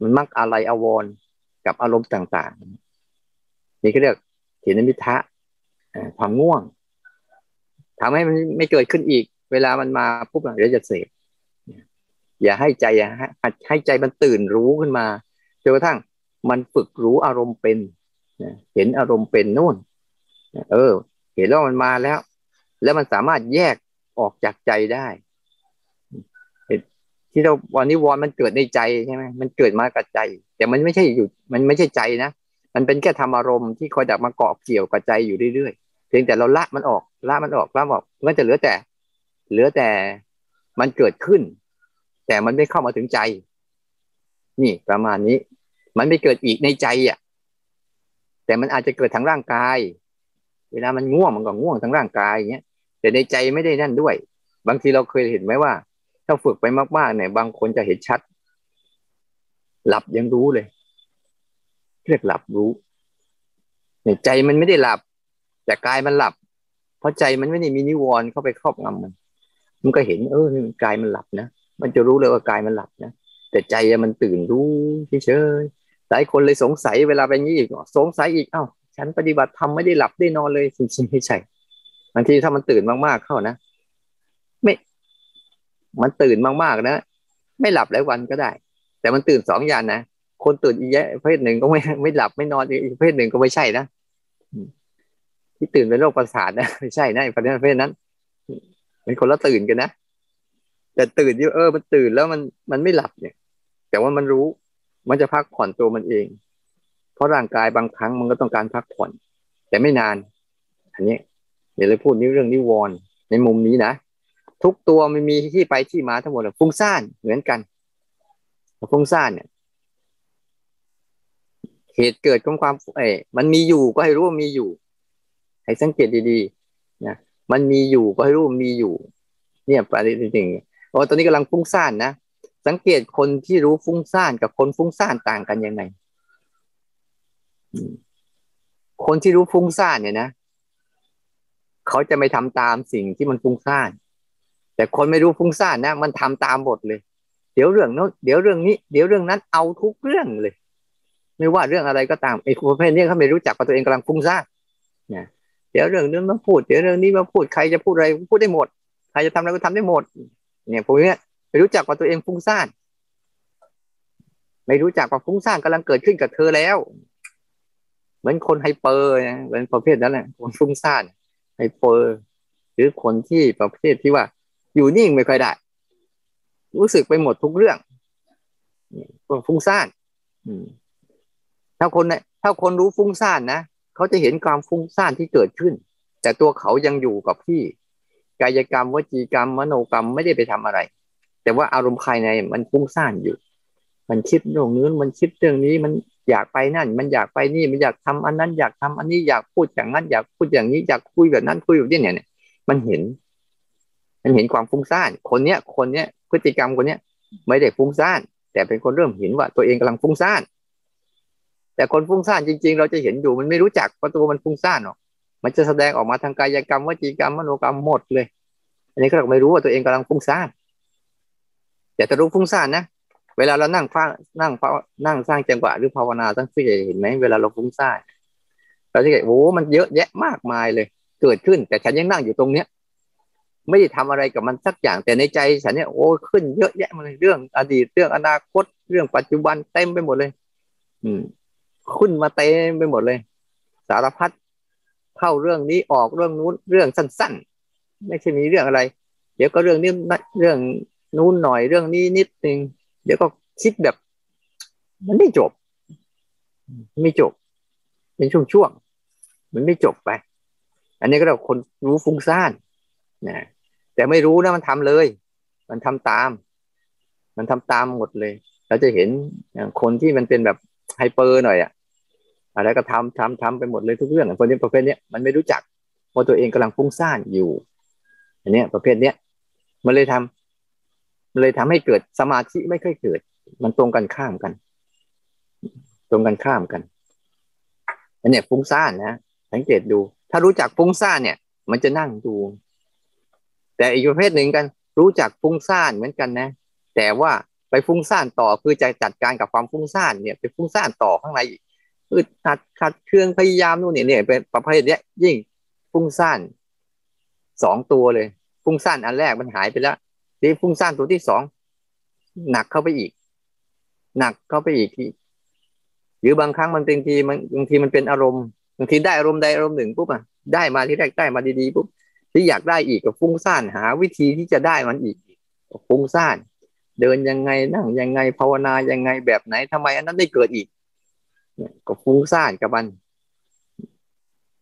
มันมักอะไรอวรกับอารมณ์ต่างๆ นี่ก็เรียกเถนมิทะความง่วงทำให้มันไม่เกิดขึ้นอีก เวลามันมาปุ๊บเดี๋ยวจะเสพอย่าให้ใจอย่าให้ใจมันตื่นรู้ขึ้นมาจนกระทั่งมันฝึกรู้อารมณ์เป็นเห็นอารมณ์เป็นนู่น เออ เห็นแล้วมันมาแล้ว แล้วมันสามารถแยกออกจากใจได้ที่เราวันนี้วอนมันเกิดในใจใช่ไหมมันเกิดมากับใจ แต่มันไม่ใช่อยู่ มันไม่ใช่ใจนะมันเป็นแค่ธรรมอารมณ์ที่คอยดักมาเกาะเกี่ยวกับใจอยู่เรื่อยๆเพียงแต่เราละมันออกละมันออกละมันออกมันจะเหลือแต่ เหลือแต่มันเกิดขึ้น แต่มันไม่เข้ามาถึงใจ นี่ประมาณนี้ มันไม่เกิดอีกในใจอะ แต่มันอาจจะเกิดทางร่างกาย เวลามันง่วงมันก็ง่วงทางร่างกายอย่างเงี้ย แต่ในใจไม่ได้นั่นด้วย บางทีเราเคยเห็นไหมว่า ถ้าฝึกไปมากๆเนี่ย บางคนจะเห็นชัด หลับยังรู้เลย เรียกหลับรู้ในใจมันไม่ได้หลับ แต่กายมันหลับ เพราะใจมันไม่ได้มีนิวรณ์เข้าไปครอบงำมัน มันก็เห็น เออกายมันหลับนะมันจะรู้เลยว่ากายมันหลับนะแต่ใจมันตื่นรู้เฉยๆหลายคนเลยสงสัยเวลาเป็นนี้อีกสงสัยอีกเอ้าฉันปฏิบัติทำไม่ได้หลับได้นอนเลยจริงๆไม่ใช่ บางทีถ้ามันตื่นมากๆเข้านะไม่ มันตื่นมากๆนะไม่หลับหลายวันก็ได้ แต่มันตื่นสองอย่างนะคนตื่นอีกแยะเพศหนึ่งก็ไม่ไม่หลับไม่นอนอีกเพศหนึ่งก็ไม่ใช่นะที่ตื่นเป็นโรคประสาทนะไม่ใช่นะประเภทเพศนั้นเป็นคนละตื่นกันนะแต่ตื่นอยู่เออ มันตื่นแล้วมันมันไม่หลับเนี่ย แต่ว่ามันรู้มันจะพักผ่อนตัวมันเอง เพราะร่างกายบางครั้งมันก็ต้องการพักผ่อน แต่ไม่นาน อันนี้ เดี๋ยวเราพูดนี้เรื่องนิวรณ์ในมุมนี้นะทุกตัวมันมีที่ไปที่มาทั้งหมดฟุ้งซ่านเหมือนกันฟุ้งซ่านเนี่ย เหตุเกิดของความเอ้มันมีอยู่ก็ให้รู้ว่ามีอยู่ ให้สังเกตดีๆนะมันมีอยู่ก็ให้รู้ว่ามีอยู่ เนี่ยประเด็นจริงๆโอ้ตอนนี้กำลังฟุ้งซ่านนะสังเกตคนที่รู้ฟุ้งซ่านกับคนฟุ้งซ่านต่างกันยังไงคนที่รู้ฟุ้งซ่านเนี่ยนะ เขาจะไม่ทำตามสิ่งที่มันฟุ้งซ่านแต่คนไม่รู้ฟุ้งซ่านนะ มันทำตามบทเลย เดี๋ยวเรื่องโน้นเดี๋ยวเรื่องนี้ เดี๋ยวเรื่องนั้นเอาทุกเรื่องเลย ไม่ว่าเรื่องอะไรก็ตามไอ้ประเภทนี้เขาไม่รู้จักว่าตัวเองกำลังฟุ้งซ่านเนี่ยเดี๋ยวเรื่องนี้มาพูด เดี๋ยวเรื่องนี้มาพูดใครจะพูดอะไรพูดได้หมดใครจะทำอะไรก็ทำได้หมด เนี่ยพวกนี้ไม่รู้จักว่าตัวเองฟุ้งซ่านไม่รู้จักว่าฟุ้งซ่านกำลังเกิดขึ้นกับเธอแล้ว เหมือนคน hyper นะเหมือนประเภทนั้นแหละคนฟุ้งซ่าน hyper หรือคนที่ประเภทที่ว่า อยู่นิ่งไม่ค่อยได้ รู้สึกไปหมดทุกเรื่องฟุ้งซ่านถ้าคนถ้าคนรู้ฟุ้งซ่านนะเขาจะเห็นความฟุ้งซ่านที่เกิดขึ้น แต่ตัวเขายังอยู่กับที่ กายกรรมวจีกรรม มโนกรรมไม่ได้ไปทำอะไร แต่ว่าอารมณ์ภายในมันฟุ้งซ่านอยู่ มันคิดเรื่องนู้นมันคิดเรื่องนี้มัน อยากไปนั่น มันอยากไปนี่มันอยากทำอันนั้นอยากทำอันนี้อยากพูดอย่างนั้นอยากพูดอย่างนี้อยากคุยแบบนั้นคุยแบบนี้เนี่ยมันเห็น มันเห็นความฟุ้งซ่านคนเนี้ยคนเนี้ยพฤติกรรมคนเนี้ยไม่ได้ฟุ้งซ่าน แต่เป็นคนเริ่มเห็นว่าตัวเองกำลังฟุ้งซ่าน แต่คนฟุ้งซ่านจริง ๆ เราจะเห็นอยู่มันไม่รู้จักว่าตัวมันฟุ้งซ่านหรอก มันจะแสดงออกมาทางกายกรรมวจีกรรมมโนกรรมหมดเลย อันนี้ก็เราไม่รู้ว่าตัวเองกำลังฟุ้งซ่านแต่จะรู้ฟุ้งซ่านนะ เวลาเรานั่งฟังนั่งนั่งสร้างจังหวะหรือภาวนาตั้งที่เห็นไหมเวลาเราฟุ้งซ่านเราจะเห็นโอ้มันเยอะแยะมากมายเลย เกิดขึ้น แต่ฉันยังนั่งอยู่ตรงเนี้ย ไม่ได้ทำอะไรกับมันสักอย่าง แต่ในใจฉันเนี่ยโอ้ขึ้นเยอะแยะมาเลยเรื่อง อดีตเรื่องอนาคตเรื่องปัจจุบันเต็มไปหมดเลย อืม ขึ้นมาเต็มไปหมดเลย สารพัดเข้าเรื่องนี้ออกเรื่องนู้นเรื่องสั้น ๆ ไม่ใช่มีเรื่องอะไร เดี๋ยวก็เรื่องนี้เรื่องนู้นหน่อยเรื่องนี้นิดนึง เดี๋ยวก็คิดแบบ มันไม่จบ ไม่จบ เป็นช่วงๆมันไม่จบไป อันนี้ก็เราคนรู้ฟุ้งซ่านนะแต่ไม่รู้นะมันทำเลย มันทำตาม มันทำตามหมดเลย เราจะเห็นอย่างคนที่มันเป็นแบบไฮเปอร์หน่อยอะอะไรก็ทำทำทำไปหมดเลยทุกเรื่องคนนี้ประเภทนี้มันไม่รู้จักว่าตัวเองกำลังฟุ้งซ่านอยู่ อันนี้ประเภทเนี้ยมันเลยทำมัน เลยทำให้เกิดสมาธิไม่ค่อยเกิด มันตรงกันข้ามกัน ตรงกันข้ามกันอันนี้ฟุ้งซ่านนะสังเกตดู ถ้ารู้จักฟุ้งซ่านเนี่ย มันจะนั่งดู แต่อีกประเภทหนึ่งกัน รู้จักฟุ้งซ่านเหมือนกันนะ แต่ว่าไปฟุ้งซ่านต่อคือจะจัดการกับความฟุ้งซ่านเนี่ยไปฟุ้งซ่านต่อข้างในอึดอัดขัดเครื่องพยายามนู่นเนี่ยเนี่ยเป็นประเภทเนี้ยยิ่งฟุ้งซ่านสองตัวเลย ฟุ้งซ่านอันแรกมันหายไปแล้ว ทีฟุ้งซ่านตัวที่สองหนักเข้าไปอีก หนักเข้าไปอีกทีหรือบางครั้งมันบางทีมันบางทีมันเป็นอารมณ์บางทีได้อารมณ์ใดอารมณ์หนึ่งปุ๊บอะได้มาที่แรกได้มาดีๆปุ๊บที่อยากได้อีกก็ฟุ้งซ่านหา วิธีที่จะได้มันอีกฟุ้งซ่านเดินยังไงนั่งยังไงภาวนายังไงแบบไหนทำไมอันนั้นได้เกิดอีกก็ฟุ้งซ่านกับมัน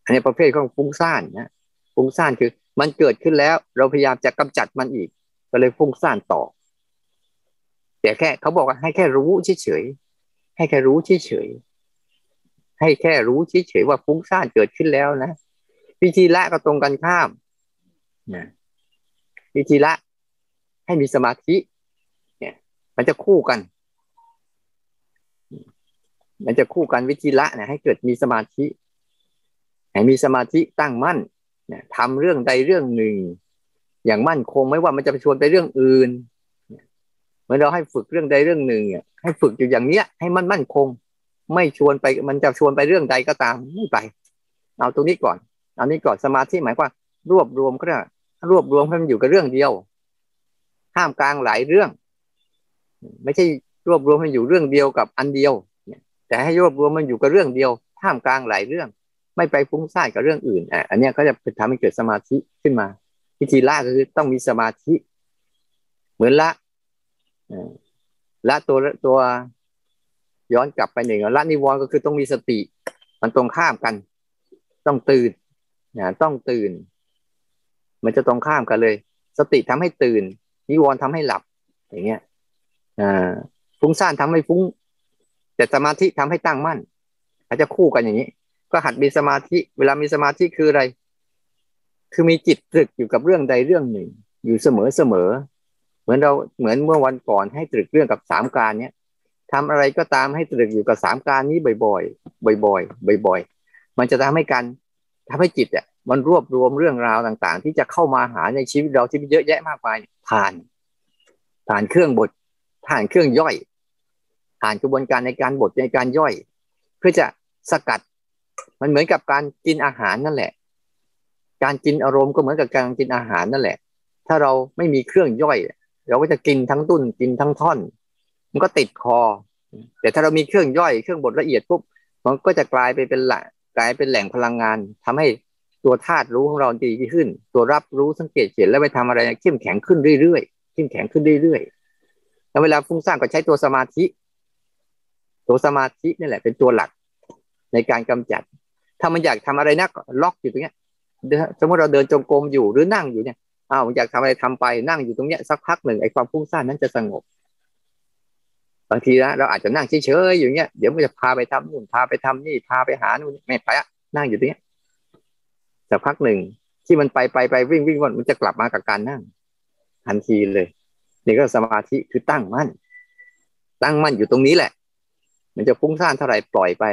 อันนี้ประเภทของฟุ้งซ่านนะฟุ้งซ่านคือ มันเกิดขึ้นแล้ว เราพยายามจะกำจัดมันอีก ก็เลยฟุ้งซ่านต่อ แต่แค่เขาบอกว่าให้แค่รู้เฉยๆให้แค่รู้เฉยๆให้แค่รู้เฉยๆว่าฟุ้งซ่านเกิดขึ้นแล้วนะวิธีละก็ตรงกันข้ามนะวิธีละ ให้มีสมาธิ เนี่ย มันจะคู่กัน มันจะคู่กันวิธีละเนี่ยให้เกิดมีสมาธิให้มีสมาธิตั้งมั่นเนี่ยทำเรื่องใดเรื่องหนึ่ง อย่างมั่นคงไม่ว่ามันจะไปชวนไปเรื่องอื่นเมื่อเราให้ฝึกเรื่องใดเรื่องหนึ่งให้ฝึกอยู่อย่างเนี้ย ให้มันมั่นคง ไม่ชวนไปมันจะชวนไปเรื่องใดก็ตามไม่ไป เอาตรงนี้ก่อน เอานี้ก่อนสมาธิหมายว่า รวบรวมก็ได้รวบรวมให้มันอยู่กับเรื่องเดียว ห้ามกลางหลายเรื่อง ไม่ใช่รวบรวมมันอยู่เรื่องเดียวกับอันเดียวแต่ให้รวบรวมมันอยู่กับเรื่องเดียวห้ามกลางหลายเรื่อง ไม่ไปฟุ้งซ่านกับเรื่องอื่นอะอันนี้ก็จะทำให้เกิดสมาธิขึ้นมา วิธีละก็คือต้องมีสมาธิ เหมือนละละตัวตัวย้อนกลับไปหนึ่งละนิวรณ์ก็คือต้องมีสติ มันตรงข้ามกัน ต้องตื่นนะต้องตื่น มันจะตรงข้ามกันเลย สติทำให้ตื่น นิวรณ์ทำให้หลับ อย่างเงี้ยอ่าฟุ้งซ่านทำให้ฟุ้ง แต่สมาธิทำให้ตั้งมั่น อาจจะคู่กันอย่างนี้ ก็หัดมีสมาธิ เวลามีสมาธิคืออะไร คือมีจิตตรึกอยู่กับเรื่องใดเรื่องหนึ่ง อยู่เสมอเสมอ เหมือนเราเหมือนเมื่อวันก่อนให้ตรึกเรื่องกับสามการเนี้ยทำอะไรก็ตามให้ตรึกอยู่กับสามการนี้บ่อยๆ บ่อยๆ บ่อย ๆ มันจะทำให้การทำให้จิตอะมันรวบรวมเรื่องราวต่างๆ ที่จะเข้ามาหาในชีวิตเราที่มีเยอะแยะมากมายผ่าน ผ่านเครื่องบดผ่านเครื่องย่อย ผ่านกระบวนการในการบดในการย่อย เพื่อจะสกัด มันเหมือนกับการกินอาหารนั่นแหละ การกินอารมณ์ก็เหมือนกับการกินอาหารนั่นแหละ ถ้าเราไม่มีเครื่องย่อย เราก็จะกินทั้งตุ้นกินทั้งท่อน มันก็ติดคอ แต่ถ้าเรามีเครื่องย่อยเครื่องบดละเอียดปุ๊บมันก็จะกลายไปเป็นหละกลายเป็นแหล่งพลังงานทำให้ตัวธาตุรู้ของเราดีขึ้น ตัวรับรู้สังเกตเห็นแล้วไปทำอะไรเข้มแข็งขึ้นเรื่อยๆเข้มแข็งขึ้นเรื่อยๆแล้วเวลาฟุ้งซ่านก็ใช้ตัวสมาธิ ตัวสมาธินี่แหละเป็นตัวหลักในการกำจัด ถ้ามันอยากทำอะไรนักล็อกอยู่ตรงนี้ สมมติเราเดินจงกรมอยู่หรือนั่งอยู่เนี่ยอ้าวอยากทำอะไรทำไปนั่งอยู่ตรงเนี้ยสักพักหนึ่งไอ้ความฟุ้งซ่านนั้นจะสงบบางทีนะเราอาจจะนั่งเฉยๆอยู่เนี้ยเดี๋ยวมันจะพาไปทำนู่นพาไปทำนี่พาไปหานู่นไม่ไปอะนั่งอยู่ตรงเนี้ยสักพักหนึ่งที่มันไปไปไปวิ่งวิ่งวนมันจะกลับมากับการนั่งทันทีเลยนี่ก็สมาธิคือตั้งมั่น ตั้งมั่นอยู่ตรงนี้แหละ มันจะฟุ้งซ่านเท่าไหร่ปล่อยไป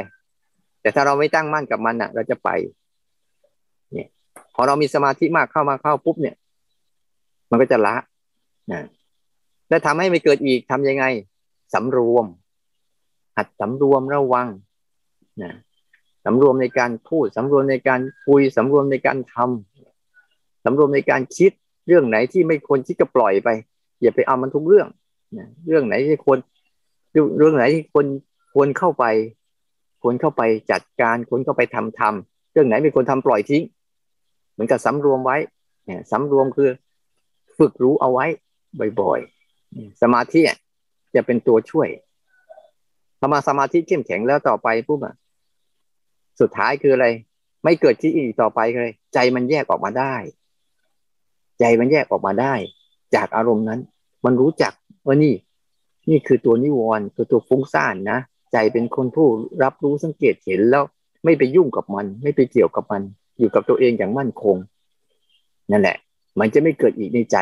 แต่ถ้าเราไม่ตั้งมั่นกับมันอะ เราจะไป พอเรามีสมาธิมากเข้ามาเข้าปุ๊บเนี่ย มันก็จะละนะแล้วทำให้ไม่เกิดอีกทํำยังไงสำรวม หัดสำรวมระวังนะสำรวมในการพูดสำรวมในการคุยสำรวมในการทำสำรวมในการคิดเรื่องไหนที่ไม่ควรที่จะปล่อยไป อย่าไปเอามันทุกเรื่องนะเรื่องไหนที่ควรเรื่องไหนที่ควรควรเข้าไป ควรเข้าไปจัดการควรเข้าไปทำทำเรื่องไหนไม่ควรทำปล่อยทิ้ง เหมือนกับสำรวมไว้เนี่ยสำรวมคือฝึกรู้เอาไว้บ่อยๆ สมาธิจะเป็นตัวช่วยพอมาสมาธิเข้มแข็งแล้วต่อไปปุ๊บอะสุดท้ายคืออะไร ไม่เกิดที่อีกต่อไปเลย ใจมันแยกออกมาได้ ใจมันแยกออกมาได้ จากอารมณ์นั้น มันรู้จักว่านี่ นี่คือตัวนิวรณ์คือตัวฟุ้งซ่านนะ ใจเป็นคนผู้รับรู้สังเกตเห็นแล้ว ไม่ไปยุ่งกับมัน ไม่ไปเกี่ยวกับมัน อยู่กับตัวเองอย่างมั่นคง นั่นแหละ มันจะไม่เกิดอีกในใจ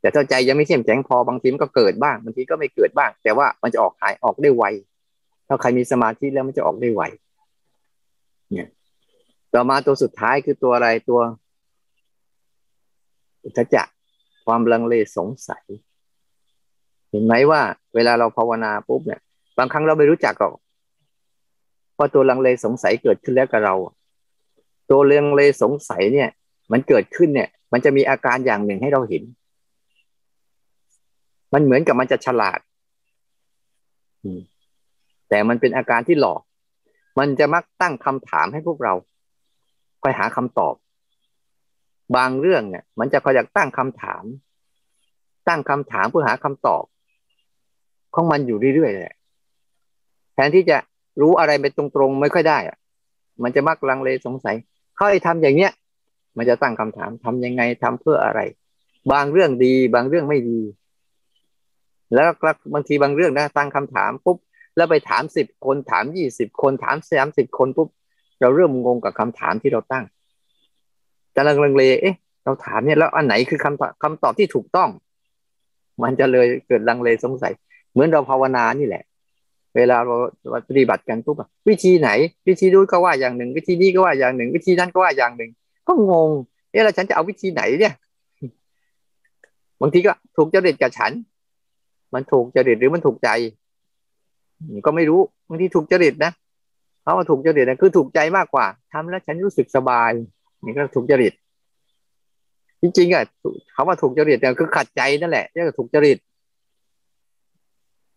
แต่ถ้าใจยังไม่เข้มแข็งพอบางทีมันก็เกิดบ้างบางทีก็ไม่เกิดบ้าง แต่ว่ามันจะออกหายออกได้ไวถ้าใครมีสมาธิแล้วมันจะออกได้ไวเนี่ยต่อมาตัวสุดท้ายคือตัวอะไรตัว อุทจักความลังเลสงสัย เห็นไหมว่า เวลาเราภาวนาปุ๊บเนี่ย บางครั้งเราไม่รู้จักหรอกว่าตัวลังเลสงสัยเกิดขึ้นแล้วกับเรา ตัวลังเลสงสัยเนี่ย มันเกิดขึ้นเนี่ย มันจะมีอาการอย่างหนึ่งให้เราเห็น มันเหมือนกับมันจะฉลาดแต่มันเป็นอาการที่หลอก มันจะมักตั้งคำถามให้พวกเราคอยหาคำตอบ บางเรื่องเนี่ย มันจะคอยอยากตั้งคำถาม ตั้งคำถามเพื่อหาคำตอบ ของมันอยู่เรื่อยๆแหละแทนที่จะรู้อะไรไปตรงๆ ไม่ค่อยได้อะมันจะมักลังเลสงสัย เขาให้ทำอย่างเนี้ย มันจะตั้งคำถามทำยังไงทำเพื่ออะไร บางเรื่องดี บางเรื่องไม่ดี แล้วบางทีบางเรื่องนะตั้งคำถามปุ๊บแล้วไปถามสิบคนถามยี่สิบคนถามสามสิบคนปุ๊บเราเริ่มงงกับคำถามที่เราตั้งจะลังเลเอ๊ะ เราถามเนี่ยแล้วอันไหนคือคำคำตอบที่ถูกต้อง มันจะเลยเกิดลังเลสงสัย เหมือนเราภาวนานี่แหละ เวลาเราปฏิบัติกันปุ๊บวิธีไหน วิธีนู้นก็ว่าอย่างหนึ่ง วิธีนี้ก็ว่าอย่างหนึ่ง วิธีนั้นก็ว่าอย่างหนึ่ง ก็งงเอ๊ะแล้วฉันจะเอาวิธีไหนเนี่ยบางทีก็ถูกจริตกับฉัน มันถูกจริตหรือมันถูกใจก็ไม่รู้บางทีถูกจริตนะเพราะว่าถูกจริตนะคือถูกใจมากกว่าทำแล้วฉันรู้สึกสบายนี่ก็ถูกจริตจริงๆอะเขาว่าถูกจริตเนี่ยคือขัดใจนั่นแหละเรียกว่าถูกจริต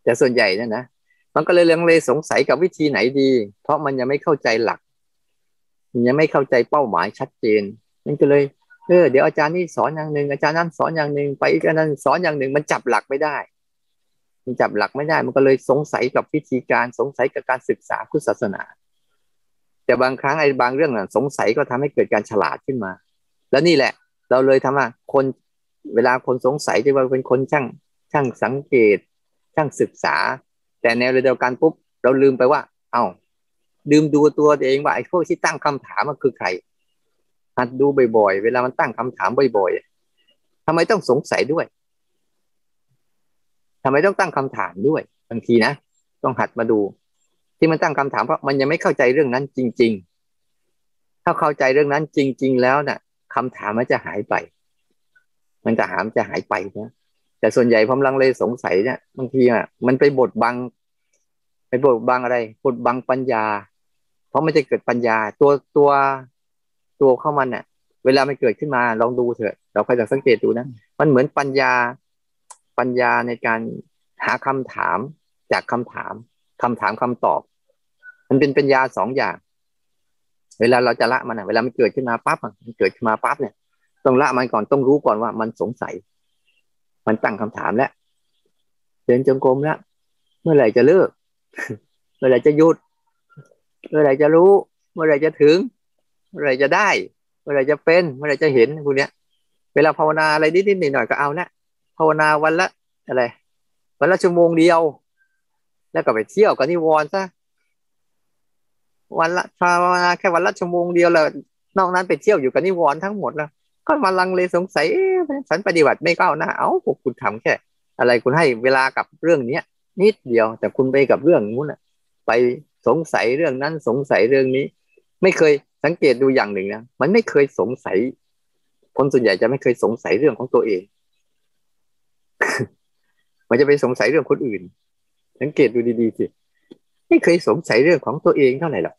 แต่ส่วนใหญ่นั่นนะ มันก็เลยลังเลสงสัยกับวิธีไหนดี เพราะมันยังไม่เข้าใจหลัก มันยังไม่เข้าใจเป้าหมายชัดเจนมันก็เลยเออเดี๋ยวอาจารย์นี่สอนอย่างหนึ่งอาจารย์นั้นสอนอย่างหนึ่งไปอีกอาจารย์สอนอย่างหนึ่งมันจับหลักไม่ได้ มันจับหลักไม่ได้ มันก็เลยสงสัยกับวิธีการสงสัยกับการศึกษาพุทธศาสนา แต่บางครั้งไอ้บางเรื่องน่ะสงสัยก็ทำให้เกิดการฉลาดขึ้นมา แล้วนี่แหละ เราเลยทำว่าคนเวลาคนสงสัยจะว่าเป็นคนช่างช่างสังเกต ช่างศึกษา แต่แนวเดียวกันปุ๊บเราลืมไปว่า เอา้าลืมดูตัวเองว่าไอ้พวกที่ตั้งคำถามมันคือใครหัดดูบ่อยๆ เวลามันตั้งคำถามบ่อยๆทำไมต้องสงสัยด้วยทำไมต้องตั้งคำถามด้วยบางทีนะต้องหัดมาดู ที่มันตั้งคำถามเพราะมันยังไม่เข้าใจเรื่องนั้นจริง ๆ ถ้าเข้าใจเรื่องนั้นจริง ๆ แล้วนะ่ะคำถามมันจะหายไป มันจะหามจะหายไปนะ แต่ส่วนใหญ่ผมลังเลยสงสัยเนี่ยบางทีอะมันไปบดบัง ไปบดบังอะไรบดบังปัญญา เพราะมันจะเกิดปัญญา ตัวตัวตัวเข้ามันเนี่ยเวลามันเกิดขึ้นมาลองดูเถอะ เราคอยสังเกตดูนะมันเหมือนปัญญาปัญญาในการหาคำถามจากคำถามคำถามคำตอบ มันเป็นปัญญาสองอย่าง เวลาเราจะละมันอะ เวลามันเกิดขึ้นมาปั๊บมันเกิดขึ้นมาปั๊บเนี่ยต้องละมันก่อนต้องรู้ก่อนว่ามันสงสัย มันตั้งคำถามแล้วเดินจงกรมแล้วเมื่อไหร่จะเลิก เมื่อไหร่จะหยุด เมื่อไหร่จะรู้ เมื่อไหร่จะถึง เมื่อไหร่จะได้ เมื่อไหร่จะเป็น เมื่อไหร่จะเห็นพวกเนี้ยเวลาภาวนาอะไรนิดๆหน่อยๆก็เอาละภาวนาวันละอะไรวันละชั่วโมงเดียว แล้วก็ไปเที่ยวกับนิวรณ์ซะวันละภาวนาแค่วันละชั่วโมงเดียวแล้วนอกนั้นไปเที่ยวอยู่กับนิวรณ์ทั้งหมดแล้ว ก็มาลังเลสงสัยฉันปฏิบัติไม่ก้าวหน้าเอ้าพวกคุณทำแค่ อะไรคุณให้เวลากับเรื่องเนี้ยนิดเดียว แต่คุณไปกับเรื่องนู้นไปสงสัยเรื่องนั้นสงสัยเรื่องนี้ ไม่เคยสังเกตดูอย่างหนึ่งนะมันไม่เคยสงสัยคนส่วนใหญ่จะไม่เคยสงสัยเรื่องของตัวเอง มันจะไปสงสัยเรื่องคนอื่น สังเกตดูดีๆสิไม่เคยสงสัยเรื่องของตัวเองเท่าไหร่หรอก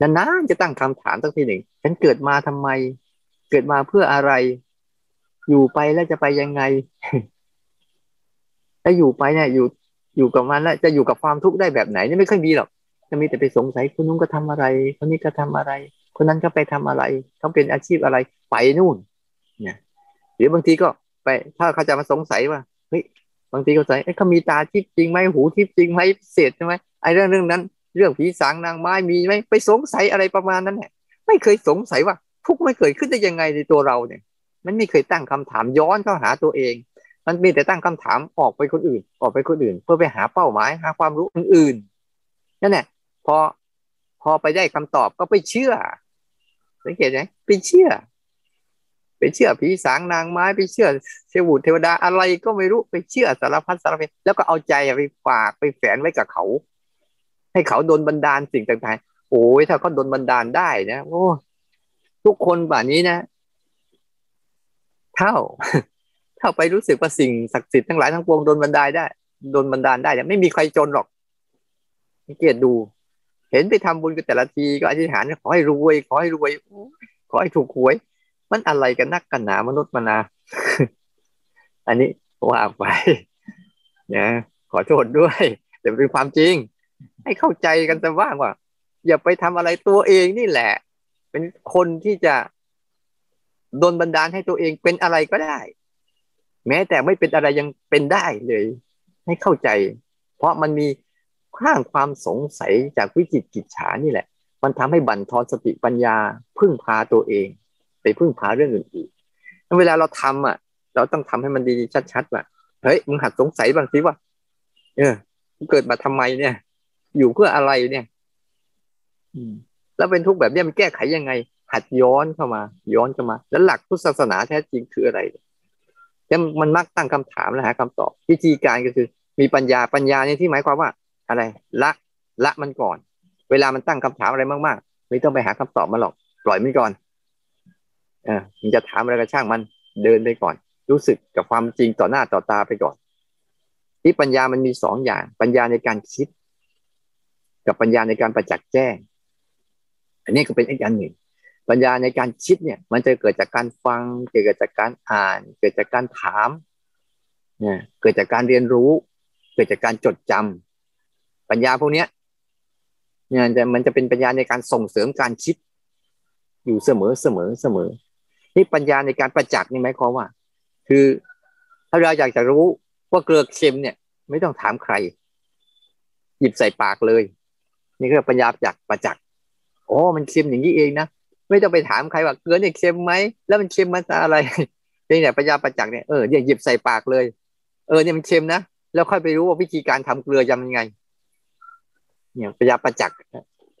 นานๆจะตั้งคำถามตั้งทีหนึ่งฉันเกิดมาทำไม เกิดมาเพื่ออะไร อยู่ไปแล้วจะไปยังไงถ้าอยู่ไปเนี่ยอยู่อยู่กับมันแล้วจะอยู่กับความทุกข์ได้แบบไหนนี่ไม่ค่อยมีหรอก จะมีแต่ไปสงสัยคนนู้นก็ทำอะไร คนนี้ก็ทำอะไร คนนั้นก็ไปทำอะไร เขาเป็นอาชีพอะไรไปนู่น เนี่ยหรือบางทีก็ไป ถ้าเขาจะมาสงสัยว่าเฮ้ยบางทีก็ใส่เขามีตาทิพย์จริงไหมหูทิพย์จริงไหมเศษใช่ไหมไอ้เรื่องเรื่องนั้น เรื่องผีสางนางไม้มีไหมไปสงสัยอะไรประมาณนั้นเนี่ยไม่เคยสงสัยว่า ทุกไม่เกิดขึ้นได้ยังไงในตัวเราเนี่ย มันไม่เคยตั้งคำถามย้อนเข้าหาตัวเอง มันมีแต่ตั้งคำถามออกไปคนอื่น ออกไปคนอื่น เพื่อไปหาเป้าหมายหาความรู้อื่นๆนั่นแหละพอพอไปได้คำตอบก็ไปเชื่อสังเกตไหมไปเชื่อ ไปเชื่อผีสางนางไม้ไปเชื่อเทวุเทวดาอะไรก็ไม่รู้ไปเชื่อสารพัดสารเพแล้วก็เอาใจไปฝากไปแฝงไว้กับเขา ให้เขาโดนบันดาลสิ่งต่างๆโอ้ยถ้าเขาโดนบันดาลได้นะโอ้ ทุกคนแบบนี้นะ เท่า เท่าไปรู้สึกว่าสิ่งศักดิ์สิทธิ์ทั้งหลายทั้งปวงโดนบันดาลได้โดนบันดาลได้เนี่ยไม่มีใครจนหรอกเกียรติดู เห็นไปทำบุญกันแต่ละทีก็อธิษฐานขอให้รวย ขอให้รวยขอให้ถูกหวย มันอะไรกันนักกันหนามนุษย์มานา อันนี้ว่าไปนะขอโทษด้วยแต่เป็นความจริง ให้เข้าใจกันแต่ว่างว่า อย่าไปทำอะไรตัวเองนี่แหละ เป็นคนที่จะโดนบันดาลให้ตัวเองเป็นอะไรก็ได้ แม้แต่ไม่เป็นอะไรยังเป็นได้เลย ให้เข้าใจ เพราะมันมีข้างความสงสัยจากวิจิตกิจฉานี่แหละ มันทำให้บั่นทอนสติปัญญา พึ่งพาตัวเอง ไปพึ่งพาเรื่องอื่นๆเวลาเราทำอะ เราต้องทำให้มันดีชัดๆว่าเฮ้ยมึงหัดสงสัยบางทีว่า เออเกิดมาทำไมเนี่ย อยู่เพื่ออะไรเนี่ย อืม แล้วเป็นทุกข์แบบนี้มันแก้ไขยังไง หัดย้อนเข้ามา ย้อนเข้ามา แล้วหลักพุทธศาสนาแท้จริงคืออะไรแล้วมันมักตั้งคำถามแล้วหาคำตอบ วิธีการก็คือ มีปัญญาปัญญาเนี่ยที่หมายความว่า อะไรละละมันก่อน เวลามันตั้งคำถามอะไรมากๆ ไม่ต้องไปหาคำตอบมาหรอก ปล่อยมันก่อนเออมันจะถามอะไรก็ช่างมันเดินไปก่อน รู้สึกกับความจริงต่อหน้าต่อตาไปก่อนที่ปัญญามันมีสองอย่าง ปัญญาในการคิด กับปัญญาในการประจักษ์แจ้ง อันนี้ก็เป็นอีกอันหนึ่ง ปัญญาในการคิดเนี่ย มันจะเกิดจากการฟัง เกิดจากการอ่าน เกิดจากการถามเนี่ยเกิดจากการเรียนรู้ เกิดจากการจดจำปัญญาพวกเนี้ยเนี่ยจะมันจะเป็นปัญญาในการส่งเสริมการคิด อยู่เสมอเสมอเสมอ นี่ปัญญาในการประจักษ์นี่หมายความว่า คือถ้าเราอยากจะรู้ว่าเกลือเค็มเนี่ย ไม่ต้องถามใคร หยิบใส่ปากเลย นี่คือปัญญาจากประจักษ์ โอ้มันเค็มอย่างนี้เองนะไม่ต้องไปถามใครว่าเกลือเนี่ยเค็มไหมแล้วมันเค็มมาจากอะไรเนี่ยปัญญาประจักษ์เนี่ยเออเนี่ยหยิบใส่ปากเลย เออเนี่ยมันเค็มนะแล้วค่อยไปรู้ว่าวิธีการทำเกลือยังไง เนี่ยปัญญาประจักษ์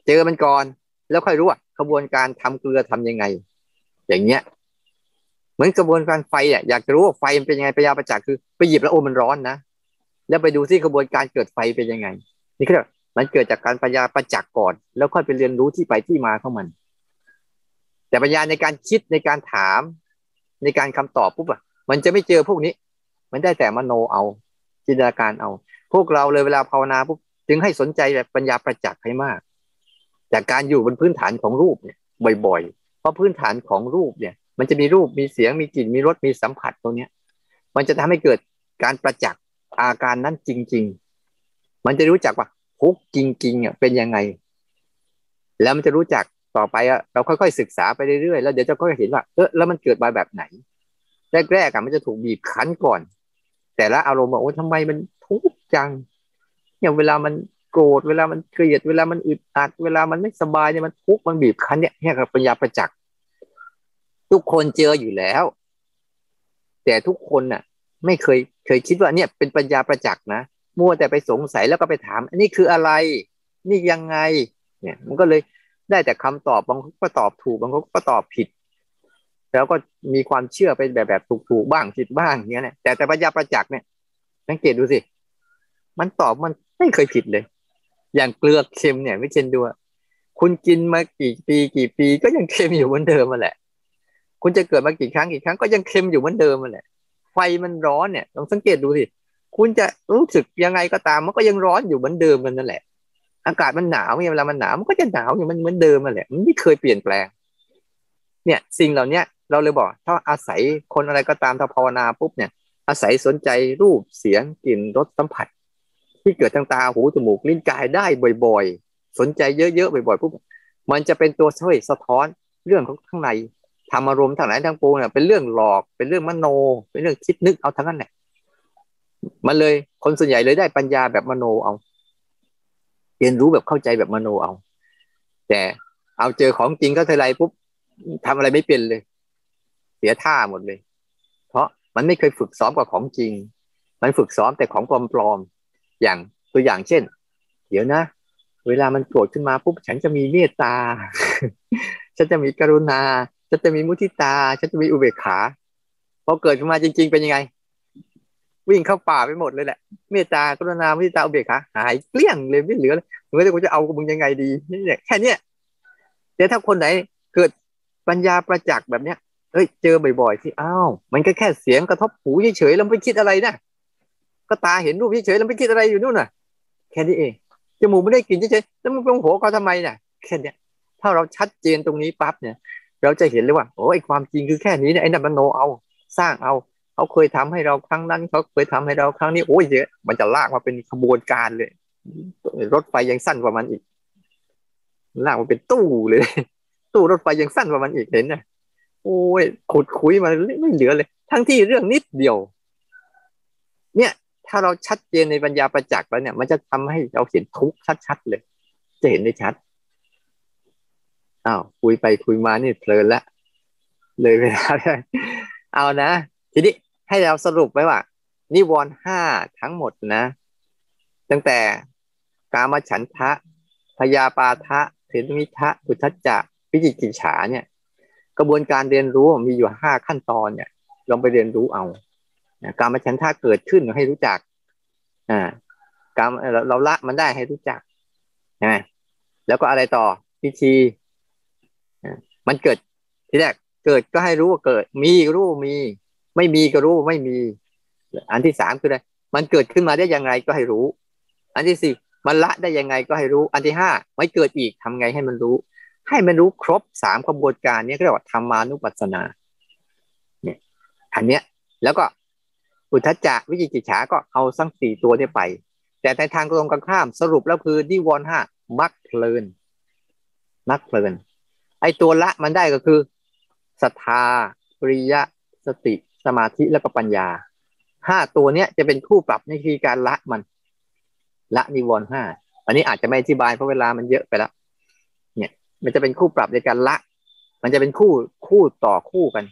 เจอมันก่อน แล้วค่อยรู้ว่าขบวนการทำเกลือทํำยังไง อย่างเงี้ยเหมือนกระบวนการไฟอะอยากจะรู้ว่าไฟมันเป็นยังไงปัญญาประจักษ์คือไปหยิบแล้วโอ้มันร้อนนะแล้วไปดูที่กระบวนการเกิดไฟเป็นยังไง นี่คือ มันเกิดจากการปัญญาประจักษ์ก่อน แล้วค่อยไปเรียนรู้ที่ไปที่มาของมัน แต่ปัญญาในการคิดในการถามในการคำตอบปุ๊บอะมันจะไม่เจอพวกนี้ มันได้แต่มโนเอาจินตนาการเอา พวกเราเลยเวลาภาวนาปุ๊บจึงให้สนใจแบบปัญญาประจักษ์ให้มาก จากการอยู่บนพื้นฐานของรูปเนี่ยบ่อยๆ เพราะพื้นฐานของรูปเนี่ย มันจะมีรูปมีเสียงมีกลิ่นมีรสมีสัมผัสตรงเนี้ย มันจะทำให้เกิดการประจักษ์อาการนั้นจริง ๆ มันจะรู้จักว่า ทุกจริงๆอะเป็นยังไง แล้วมันจะรู้จักต่อไปอะเราค่อยๆศึกษาไปเรื่อยๆแล้วเดี๋ยวจะก็เห็นว่าเออแล้วมันเกิดมาแบบไหน แรกๆอะมันจะถูกบีบคั้นก่อน แต่ละอารมณ์บอกว่าทำไมมันทุกข์จังอย่างเวลามันโกรธเวลามันเกลียดเวลามันอึดอัด เวลามันไม่สบายเนี่ยมันทุกข์มันบีบคั้นเนี่ยเนี่ยคือปัญญาประจักษ์ทุกคนเจออยู่แล้ว แต่ทุกคนน่ะ ไม่เคยเคยคิดว่าเนี่ยเป็นปัญญาประจักษ์นะ มัวแต่ไปสงสัยแล้วก็ไปถาม อันนี้คืออะไร นี่ยังไง เนี่ย มันก็เลยได้แต่คำตอบบางคนก็ตอบถูกบางคนก็ตอบผิด แล้วก็มีความเชื่อไปแบบแบบถูกถูกบ้างผิดบ้างเงี้ยเนี่ยแต่แต่ปัญญาประจักษ์เนี่ยสังเกตดูสิ มันตอบมันไม่เคยผิดเลย อย่างเกลือเค็มเนี่ย ไม่เช่นดูคุณกินมากี่ปีกี่ปีก็ยังเค็มอยู่เหมือนเดิมมาแหละ คุณจะเกิดมากี่ครั้งกี่ครั้งก็ยังเค็มอยู่เหมือนเดิมมันแหละ ไฟมันร้อนเนี่ยลองสังเกตดูสิ คุณจะรู้สึกยังไงก็ตามมันก็ยังร้อนอยู่เหมือนเดิมมันนั่นแหละ อากาศมันหนาวเวลามันหนาวมันก็จะหนาวอยู่มันเหมือนเดิมมันแหละมันไม่เคยเปลี่ยนแปลง เนี่ย สิ่งเหล่าเนี้ยเราเลยบอก ถ้าอาศัยคนอะไรก็ตามถ้าภาวนาปุ๊บเนี่ย อาศัยสนใจรูปเสียงกลิ่นรสสัมผัส ที่เกิดทางตาหูจมูกลิ้นกายได้บ่อยๆ สนใจเยอะๆบ่อยๆปุ๊บมันจะเป็นตัวช่วยสะท้อนเรื่องของข้างในทำอารมณ์ทางไหนทางปวงเนี่ยเป็นเรื่องหลอกเป็นเรื่องมโน เป็นเรื่องคิดนึกเอาทั้งนั้นแหละ มันเลยคนส่วนใหญ่เลยได้ปัญญาแบบมโนเอา เรียนรู้แบบเข้าใจแบบมโนเอา แต่เอาเจอของจริงก็เทไรปุ๊บทำอะไรไม่เป็นเลย เสียท่าหมดเลย เพราะมันไม่เคยฝึกซ้อมกับของจริง มันฝึกซ้อมแต่ของปลอมๆอย่างตัวอย่างเช่น เดี๋ยวนะ เวลามันโกรธขึ้นมาปุ๊บฉันจะมีเมตตา ฉันจะมีกรุณา ฉันจะมีมุทิตา ฉันจะมีอุเบกขาพอเกิดขึ้นมาจริง ๆ เป็นยังไง วิ่งเข้าป่าไปหมดเลยแหละเมตตากรุณามุทิตาอุเบกขาหายเกลี้ยงเลยไม่เหลือเลยมึงจะกูจะเอามึงยังไงดีนี่แค่เนี้ยแต่ถ้าคนไหนเกิดปัญญาประจักษ์แบบเนี้ยเฮ้ยเจอบ่อยๆที่อ้าวมันก็แค่เสียงกระทบหูเฉยๆแล้วไม่คิดอะไรนะก็ตาเห็นรูปเฉยๆแล้วไม่คิดอะไรอยู่นู่นน่ะ แค่นี้เองจมูกไม่ได้กลิ่นเฉยๆแล้วมันเป็นหัวก็ทำไมน่ะแค่เนี้ยถ้าเราชัดเจนตรงนี้ปั๊บเนี่ย เราจะเห็นเลยว่าโอ้ไอความจริงคือแค่นี้เนี่ยไอ้นั่นมันโนเอา สร้างเอา เขาเคยทำให้เราครั้งนั้นเขาเคยทำให้เราครั้งนี้โอ้ยเยอะ มันจะลากมาเป็นขบวนการเลย รถไฟยังสั้นกว่ามันอีก ลากมาเป็นตู้เลย ตู้รถไฟยังสั้นกว่ามันอีกเห็นนะโอ้ยขุดคุยมาไม่เหลือเลย ทั้งที่เรื่องนิดเดียว เนี่ย ถ้าเราชัดเจนในปัญญาประจักษ์แล้วเนี่ย มันจะทำให้เราเห็นทุกข์ชัดๆเลย จะเห็นได้ชัดอ้าวคุยไปคุยมานี่เพลินละเลยเวลาเอานะทีนี้ ให้เราสรุปไว้ว่า นิวรณ์ห้าทั้งหมดนะ ตั้งแต่กามฉันทะพยาปาทะเทนมิทะอุทจจะวิจิกิจฉาเนี่ย กระบวนการเรียนรู้มีอยู่ห้าขั้นตอนเนี่ยลองไปเรียนรู้เอาการมาฉันทาเกิดขึ้นให้รู้จัก อ่าการเราละมันได้ให้รู้จักนะแล้วก็อะไรต่อพิธีมันเกิดทีแรกเกิดก็ให้รู้ว่าเกิด มีรู้มี ไม่มีก็รู้ไม่มี อันที่สามคืออะไรมันเกิดขึ้นมาได้ยังไงก็ให้รู้ อันที่สี่มันละได้ยังไงก็ให้รู้ อันที่ห้าไม่เกิดอีกทำไงให้มันรู้ ให้มันรู้ครบสามกระบวนการนี้เรียกว่าธรรมานุปัสสนาเนี่ยอันเนี้ยแล้วก็อุทจจะวิจิกิจฉาก็เอาสังสี่ตัวนี้ไป แต่ในทางตรงกันข้ามสรุปแล้วคือดิวอนห้ามักเพลินมักเพลินไอตัวละมันได้ก็คือศรัทธาปริยะสติ สมาธิแล้วก็ปัญญาห้าตัวเนี้ยจะเป็นคู่ปรับในคือการละมัน ละนิวรณ์ห้าอันนี้อาจจะไม่อธิบายเพราะเวลามันเยอะไปแล้วเนี่ย มันจะเป็นคู่ปรับในการละ มันจะเป็นคู่คู่ต่อคู่กัน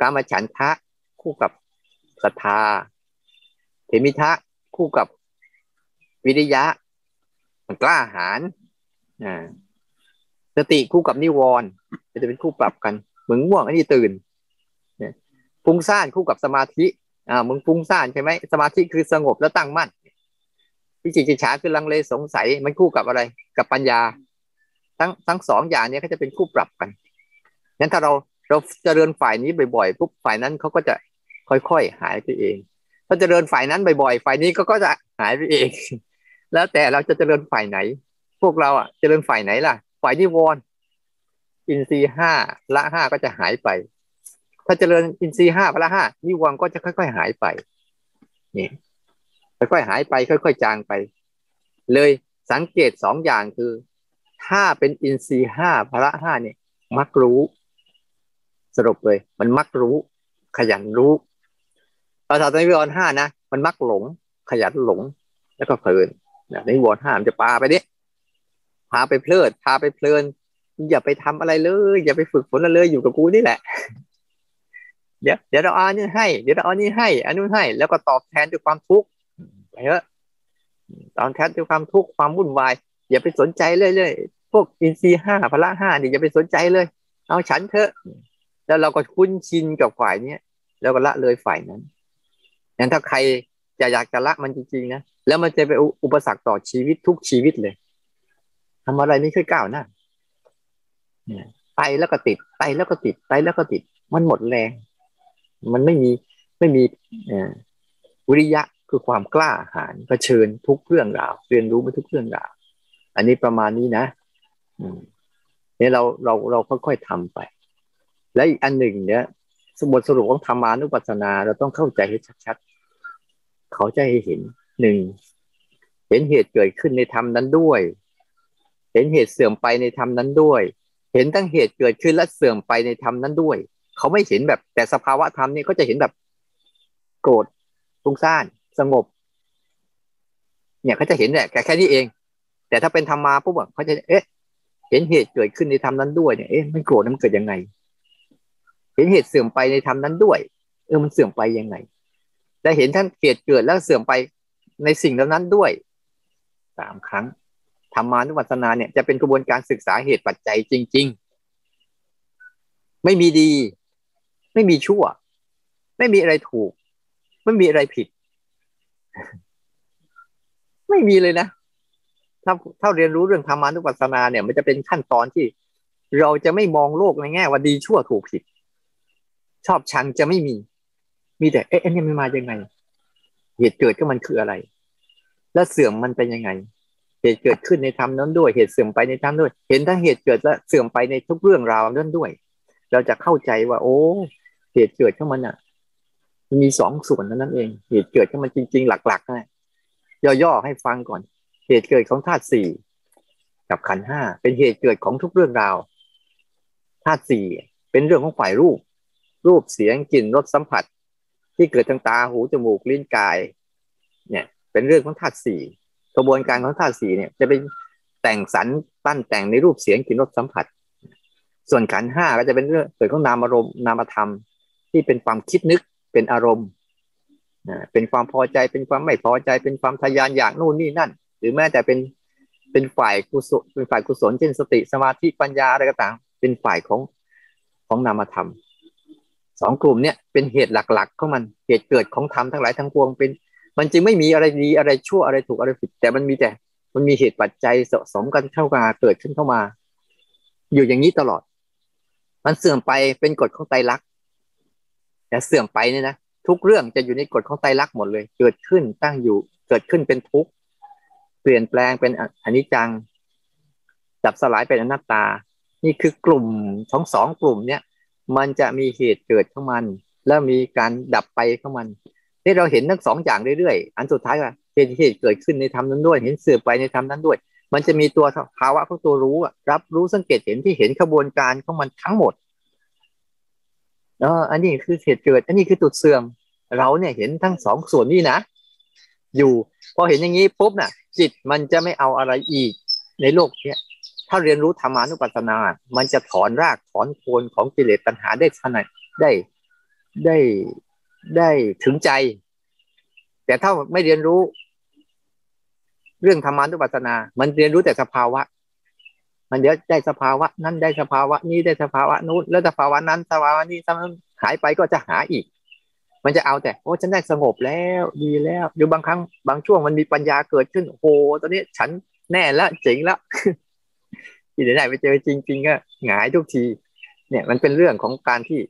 การมาฉันทะคู่กับศรัทธาเทมิทะคู่กับวิริยะ มันกล้าหาญอ่าสติคู่กับนิวรณ์จะเป็นคู่ปรับกันเหมึงง่วงอันนี้ตื่น ฟุ้งซ่านคู่กับสมาธิอ่ามึงฟุ้งซ่านใช่ไหมสมาธิคือสงบแล้วตั้งมั่นวิจิกิจฉาคือลังเลสงสัยมันคู่กับอะไรกับปัญญา ทั้งทั้งสองอย่างนี้ก็จะเป็นคู่ปรับกันงั้นถ้าเราเราเจริญฝ่ายนี้บ่อยๆปุ๊บฝ่ายนั้นเขาก็จะค่อยๆหายไปเองถ้าเจริญฝ่ายนั้นบ่อยๆฝ่ายนี้ก็ก็จะหายไปเอง แล้วแต่เราจะเจริญฝ่ายไหน พวกเราอะเจริญฝ่ายไหนล่ะ ฝ่ายนิวรณ์อินทรีห้าละห้าก็จะหายไป ถ้าเจริญอินทรีย์ห้าพละห้านิวรณ์ก็จะค่อย ๆ หายไปนี่ค่อยๆหายไป ค่อย ๆ จางไป เลยสังเกตสองอย่างคือ ถ้าเป็นอินทรีย์ห้าพละห้าเนี่ย มักรู้ สรุปเลย มันมักรู้ ขยันรู้ภาษาในวิวรห้านะมันมักหลง ขยันหลง แล้วก็เพลินนิวรห้ามันจะพาไปนี้พาไปเพลิดพาไปเพลินอย่าไปทำอะไรเลย อย่าไปฝึกฝนเลยอยู่กับกูนี่แหละ เดี๋ยวเดี๋ยวเราเอานี่ให้ เดี๋ยวเราเอานี่ให้อันนู้นให้ แล้วก็ตอบแทนด้วยความทุกข์ไปเถอะตอบแทนด้วยความทุกข์ความวุ่นวายอย่าไปสนใจเลยเลยพวกอินทรีห้าพละห้านี่อย่าไปสนใจเลย เอาฉันเถอะ แล้วเราก็คุ้นชินกับฝ่ายเนี้ยแล้วก็ละเลยฝ่ายนั้นงั้นถ้าใครจะอยากจะละมันจริงๆนะแล้วมันจะเป็นอุปสรรคต่อชีวิตทุกชีวิตเลยทำอะไรไม่ค่อยก้าวหน้าไปแล้วก็ติดไปแล้วก็ติดไปแล้วก็ติด มันหมดแรง มันไม่มีไม่มีวิริยะคือความกล้าหาญเผชิญทุกเรื่องราวเรียนรู้มาทุกเรื่องราวอันนี้ประมาณนี้นะเนี่ยเราเราเราค่อยๆทำไป และอีกอันหนึ่งเนี่ยสมบทสรุปของธรรมานุปัสสนา เราต้องเข้าใจให้ชัดๆเขาจะให้เห็นหนึ่งเห็นเหตุเกิดขึ้นในธรรมนั้นด้วย เห็นเหตุเสื่อมไปในธรรมนั้นด้วย เห็นทั้งเหตุเกิดขึ้นและเสื่อมไปในธรรมนั้นด้วย เขาไม่เห็นแบบแต่สภาวะธรรมนี่เขาจะเห็นแบบโกรธฟุ้งซ่านสงบ เนี่ยเขาจะเห็นแหละแค่แค่นี้เอง แต่ถ้าเป็นธรรมาปุ๊บเขาจะเอ๊ะ เห็นเหตุเกิดขึ้นในธรรมนั้นด้วยเนี่ยเอ๊ะมันโกรธมันเกิดยังไง เห็นเหตุเสื่อมไปในธรรมนั้นด้วย เออมันเสื่อมไปยังไงแต่เห็นท่านเหตุเกิดแล้วเสื่อมไปในสิ่งเหล่านั้นด้วยสามครั้งธรรมานุปัสสนาเนี่ยจะเป็นกระบวนการศึกษาเหตุปัจจัยจริง ๆ ไม่มีดี ไม่มีชั่ว ไม่มีอะไรถูก ไม่มีอะไรผิด ไม่มีเลยนะถ้าถ้าเรียนรู้เรื่องธรรมานุปัสสนาเนี่ย มันจะเป็นขั้นตอนที่เราจะไม่มองโลกในแง่ว่าดีชั่วถูกผิด ชอบชังจะไม่มี มีแต่เอ๊ะนี่มันมายังไง เหตุเกิดก็มันคืออะไร แล้วเสื่อมมันเป็นยังไง เหตุเกิดขึ้นในธรรมนั้นด้วย เหตุเสื่อมไปในธรรมด้วย เห็นทั้งเหตุเกิดและเสื่อมไปในทุกเรื่องราวนั้นด้วย เราจะเข้าใจว่า โอ้ เหตุเกิดของมันอะ มันมีสองส่วนนั้นเอง เหตุเกิดของมันจริง ๆ หลักๆนะย่อๆให้ฟังก่อน เหตุเกิดของธาตุสี่กับขันห้าเป็นเหตุเกิดของทุกเรื่องราวธาตุสี่เป็นเรื่องของฝ่ายรูป รูปเสียงกลิ่นรสสัมผัส ที่เกิดทางตาหูจมูกลิ้นกาย เนี่ย เป็นเรื่องของธาตุสี่กระบวนการของธาตุสี่เนี่ย จะเป็นแต่งสรรปั้นแต่งในรูปเสียงกลิ่นรสสัมผัส ส่วนขันห้าก็จะเป็นเรื่องเกิดของนามอารมณ์นามธรรม ที่เป็นความคิดนึกเป็นอารมณ์เป็นความพอใจเป็นความไม่พอใจ เป็นความทยานอยากนู่นนี่นั่น หรือแม้แต่เป็นเป็นฝ่ายกุศลเป็นฝ่ายกุศลเช่นสติสมาธิปัญญาอะไรก็ตาม เป็นฝ่ายของของนามธรรมสองกลุ่มเนี่ยเป็นเหตุหลักๆของมันเหตุเกิดของธรรมทั้งหลายทั้งปวงเป็น มันจึงไม่มีอะไรดีอะไรชั่วอะไรถูกอะไรผิด แต่มันมีแต่มันมีเหตุปัจจัยสะสมกันเข้ามาเกิดขึ้นเข้ามา อยู่อย่างนี้ตลอด มันเสื่อมไปเป็นกฎของไตรลักษณ์ แต่เสื่อมไปเนี่ยนะทุกเรื่องจะอยู่ในกฎของไตรลักษณ์หมดเลย เกิดขึ้นตั้งอยู่เกิดขึ้นเป็นทุกข์เปลี่ยนแปลงเป็นอนิจจังดับสลายเป็นอนัตตา นี่คือกลุ่มทั้งสองกลุ่มเนี่ยมันจะมีเหตุเกิดของมัน แล้วมีการดับไปของมันที่เราเห็นทั้งสองอย่างเรื่อยๆอันสุดท้ายว่าเหตุเหตุเกิดขึ้นในธรรมนั้นด้วย เห็นเสื่อมไปในธรรมนั้นด้วย มันจะมีตัวภาวะของตัวรู้รับรู้สังเกตเห็นที่เห็นขบวนการของมันทั้งหมด เอออันนี้คือเหตุเกิด อันนี้คือตุดเสื่อม เราเนี่ยเห็นทั้งสองส่วนนี้นะ อยู่ พอเห็นอย่างนี้ปุ๊บน่ะ จิตมันจะไม่เอาอะไรอีก ในโลกเนี้ยถ้าเรียนรู้ธรรมานุปัสสนา มันจะถอนรากถอนโคนของกิเลสปัญหาได้ขนาดได้ได้ได้ถึงใจ แต่ถ้าไม่เรียนรู้ เรื่องธรรมานุปัสสนา มันเรียนรู้แต่สภาวะ มันเดี๋ยวได้สภาวะนั้นได้สภาวะนี้ได้สภาวะนู้นแล้วสภาวะนั้นสภาวะนี้ซ้ำหายไปก็จะหาอีก มันจะเอาแต่โอ้ฉันได้สงบแล้วดีแล้วอยู่บางครั้งบางช่วงมันมีปัญญาเกิดขึ้นโอ้ตอนนี้ฉันแน่แล้วเจ๋งแล้วที่ไหนไปเจอจริง ๆ ก็หงายทุกที เนี่ยมันเป็นเรื่องของการที่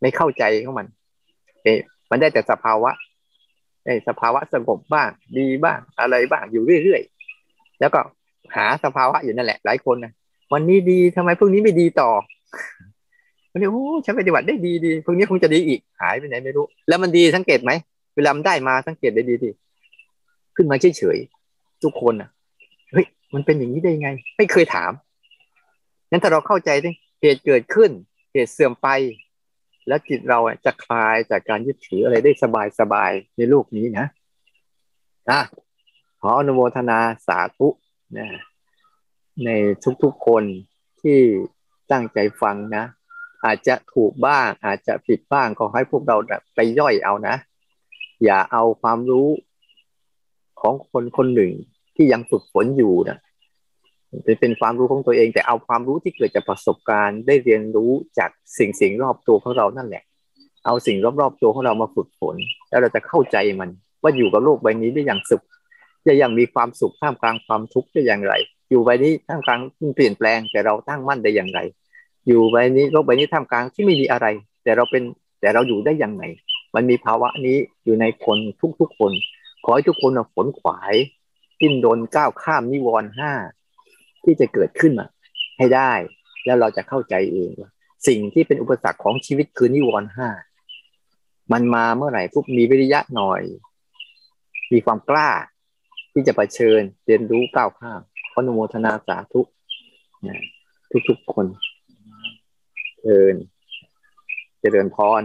ไม่เข้าใจของมันเอมันได้แต่สภาวะไอ้สภาวะสงบบ้างดีบ้างอะไรบ้างอยู่เรื่อยๆแล้วก็ หาสภาวะอยู่นั่นแหละ หลายคนนะวันนี้ดีทำไมพรุ่งนี้ไม่ดีต่อวันนี้โอ้ฉันปฏิบัติได้ดีดีพรุ่งนี้คงจะดีอีกหายไปไหนไม่รู้ แล้วมันดีสังเกตไหมเวลามันได้มาสังเกตได้ดีดีขึ้นมาเฉยๆทุกคนอะเฮ้ยมันเป็นอย่างนี้ได้ยังไง ไม่เคยถามงั้นถ้าเราเข้าใจดิเหตุเกิดขึ้น เหตุเสื่อมไป แล้วจิตเราจะคลายจากการยึดถืออะไรได้สบายสบายในโลกนี้นะนะขออนุโมทนาสาธุ นะในทุกๆคนที่ตั้งใจฟังนะ อาจจะถูกบ้างอาจจะผิดบ้างก็ให้พวกเราไปย่อยเอานะ อย่าเอาความรู้ของคนคนหนึ่งที่ยังฝึกฝนอยู่นะเป็นความรู้ของตัวเอง แต่เอาความรู้ที่เกิดจากประสบการณ์ได้เรียนรู้จากสิ่งสิ่งรอบตัวของเรานั่นแหละ เอาสิ่งรอบๆตัวของเรามาฝึกฝน แล้วเราจะเข้าใจมัน ว่าอยู่กับโลกใบนี้ได้อย่างสุข จะยังมีความสุขท่ามกลางความทุกข์ได้อย่างไร อยู่ใบนี้ท่ามกลางเปลี่ยนแปลงแต่เราตั้งมั่นได้อย่างไร อยู่ใบนี้โลกใบนี้ท่ามกลางที่ไม่มีอะไร แต่เราเป็นแต่เราอยู่ได้อย่างไรมันมีภาวะนี้อยู่ในคนทุกๆคน ขอให้ทุกคนฝนขวายกินโดนก้าวข้ามนิวรณ์ห้าที่จะเกิดขึ้นมาให้ได้ แล้วเราจะเข้าใจเองว่าสิ่งที่เป็นอุปสรรคของชีวิตคือนิวรณ์ห้ามันมาเมื่อไหร่ปุ๊บมีวิริยะหน่อย มีความกล้า ที่จะะเผชิญเรียนรู้ก้าวข้ามอนุโมทนาสาธุทุกๆคนเชิญเจริญพร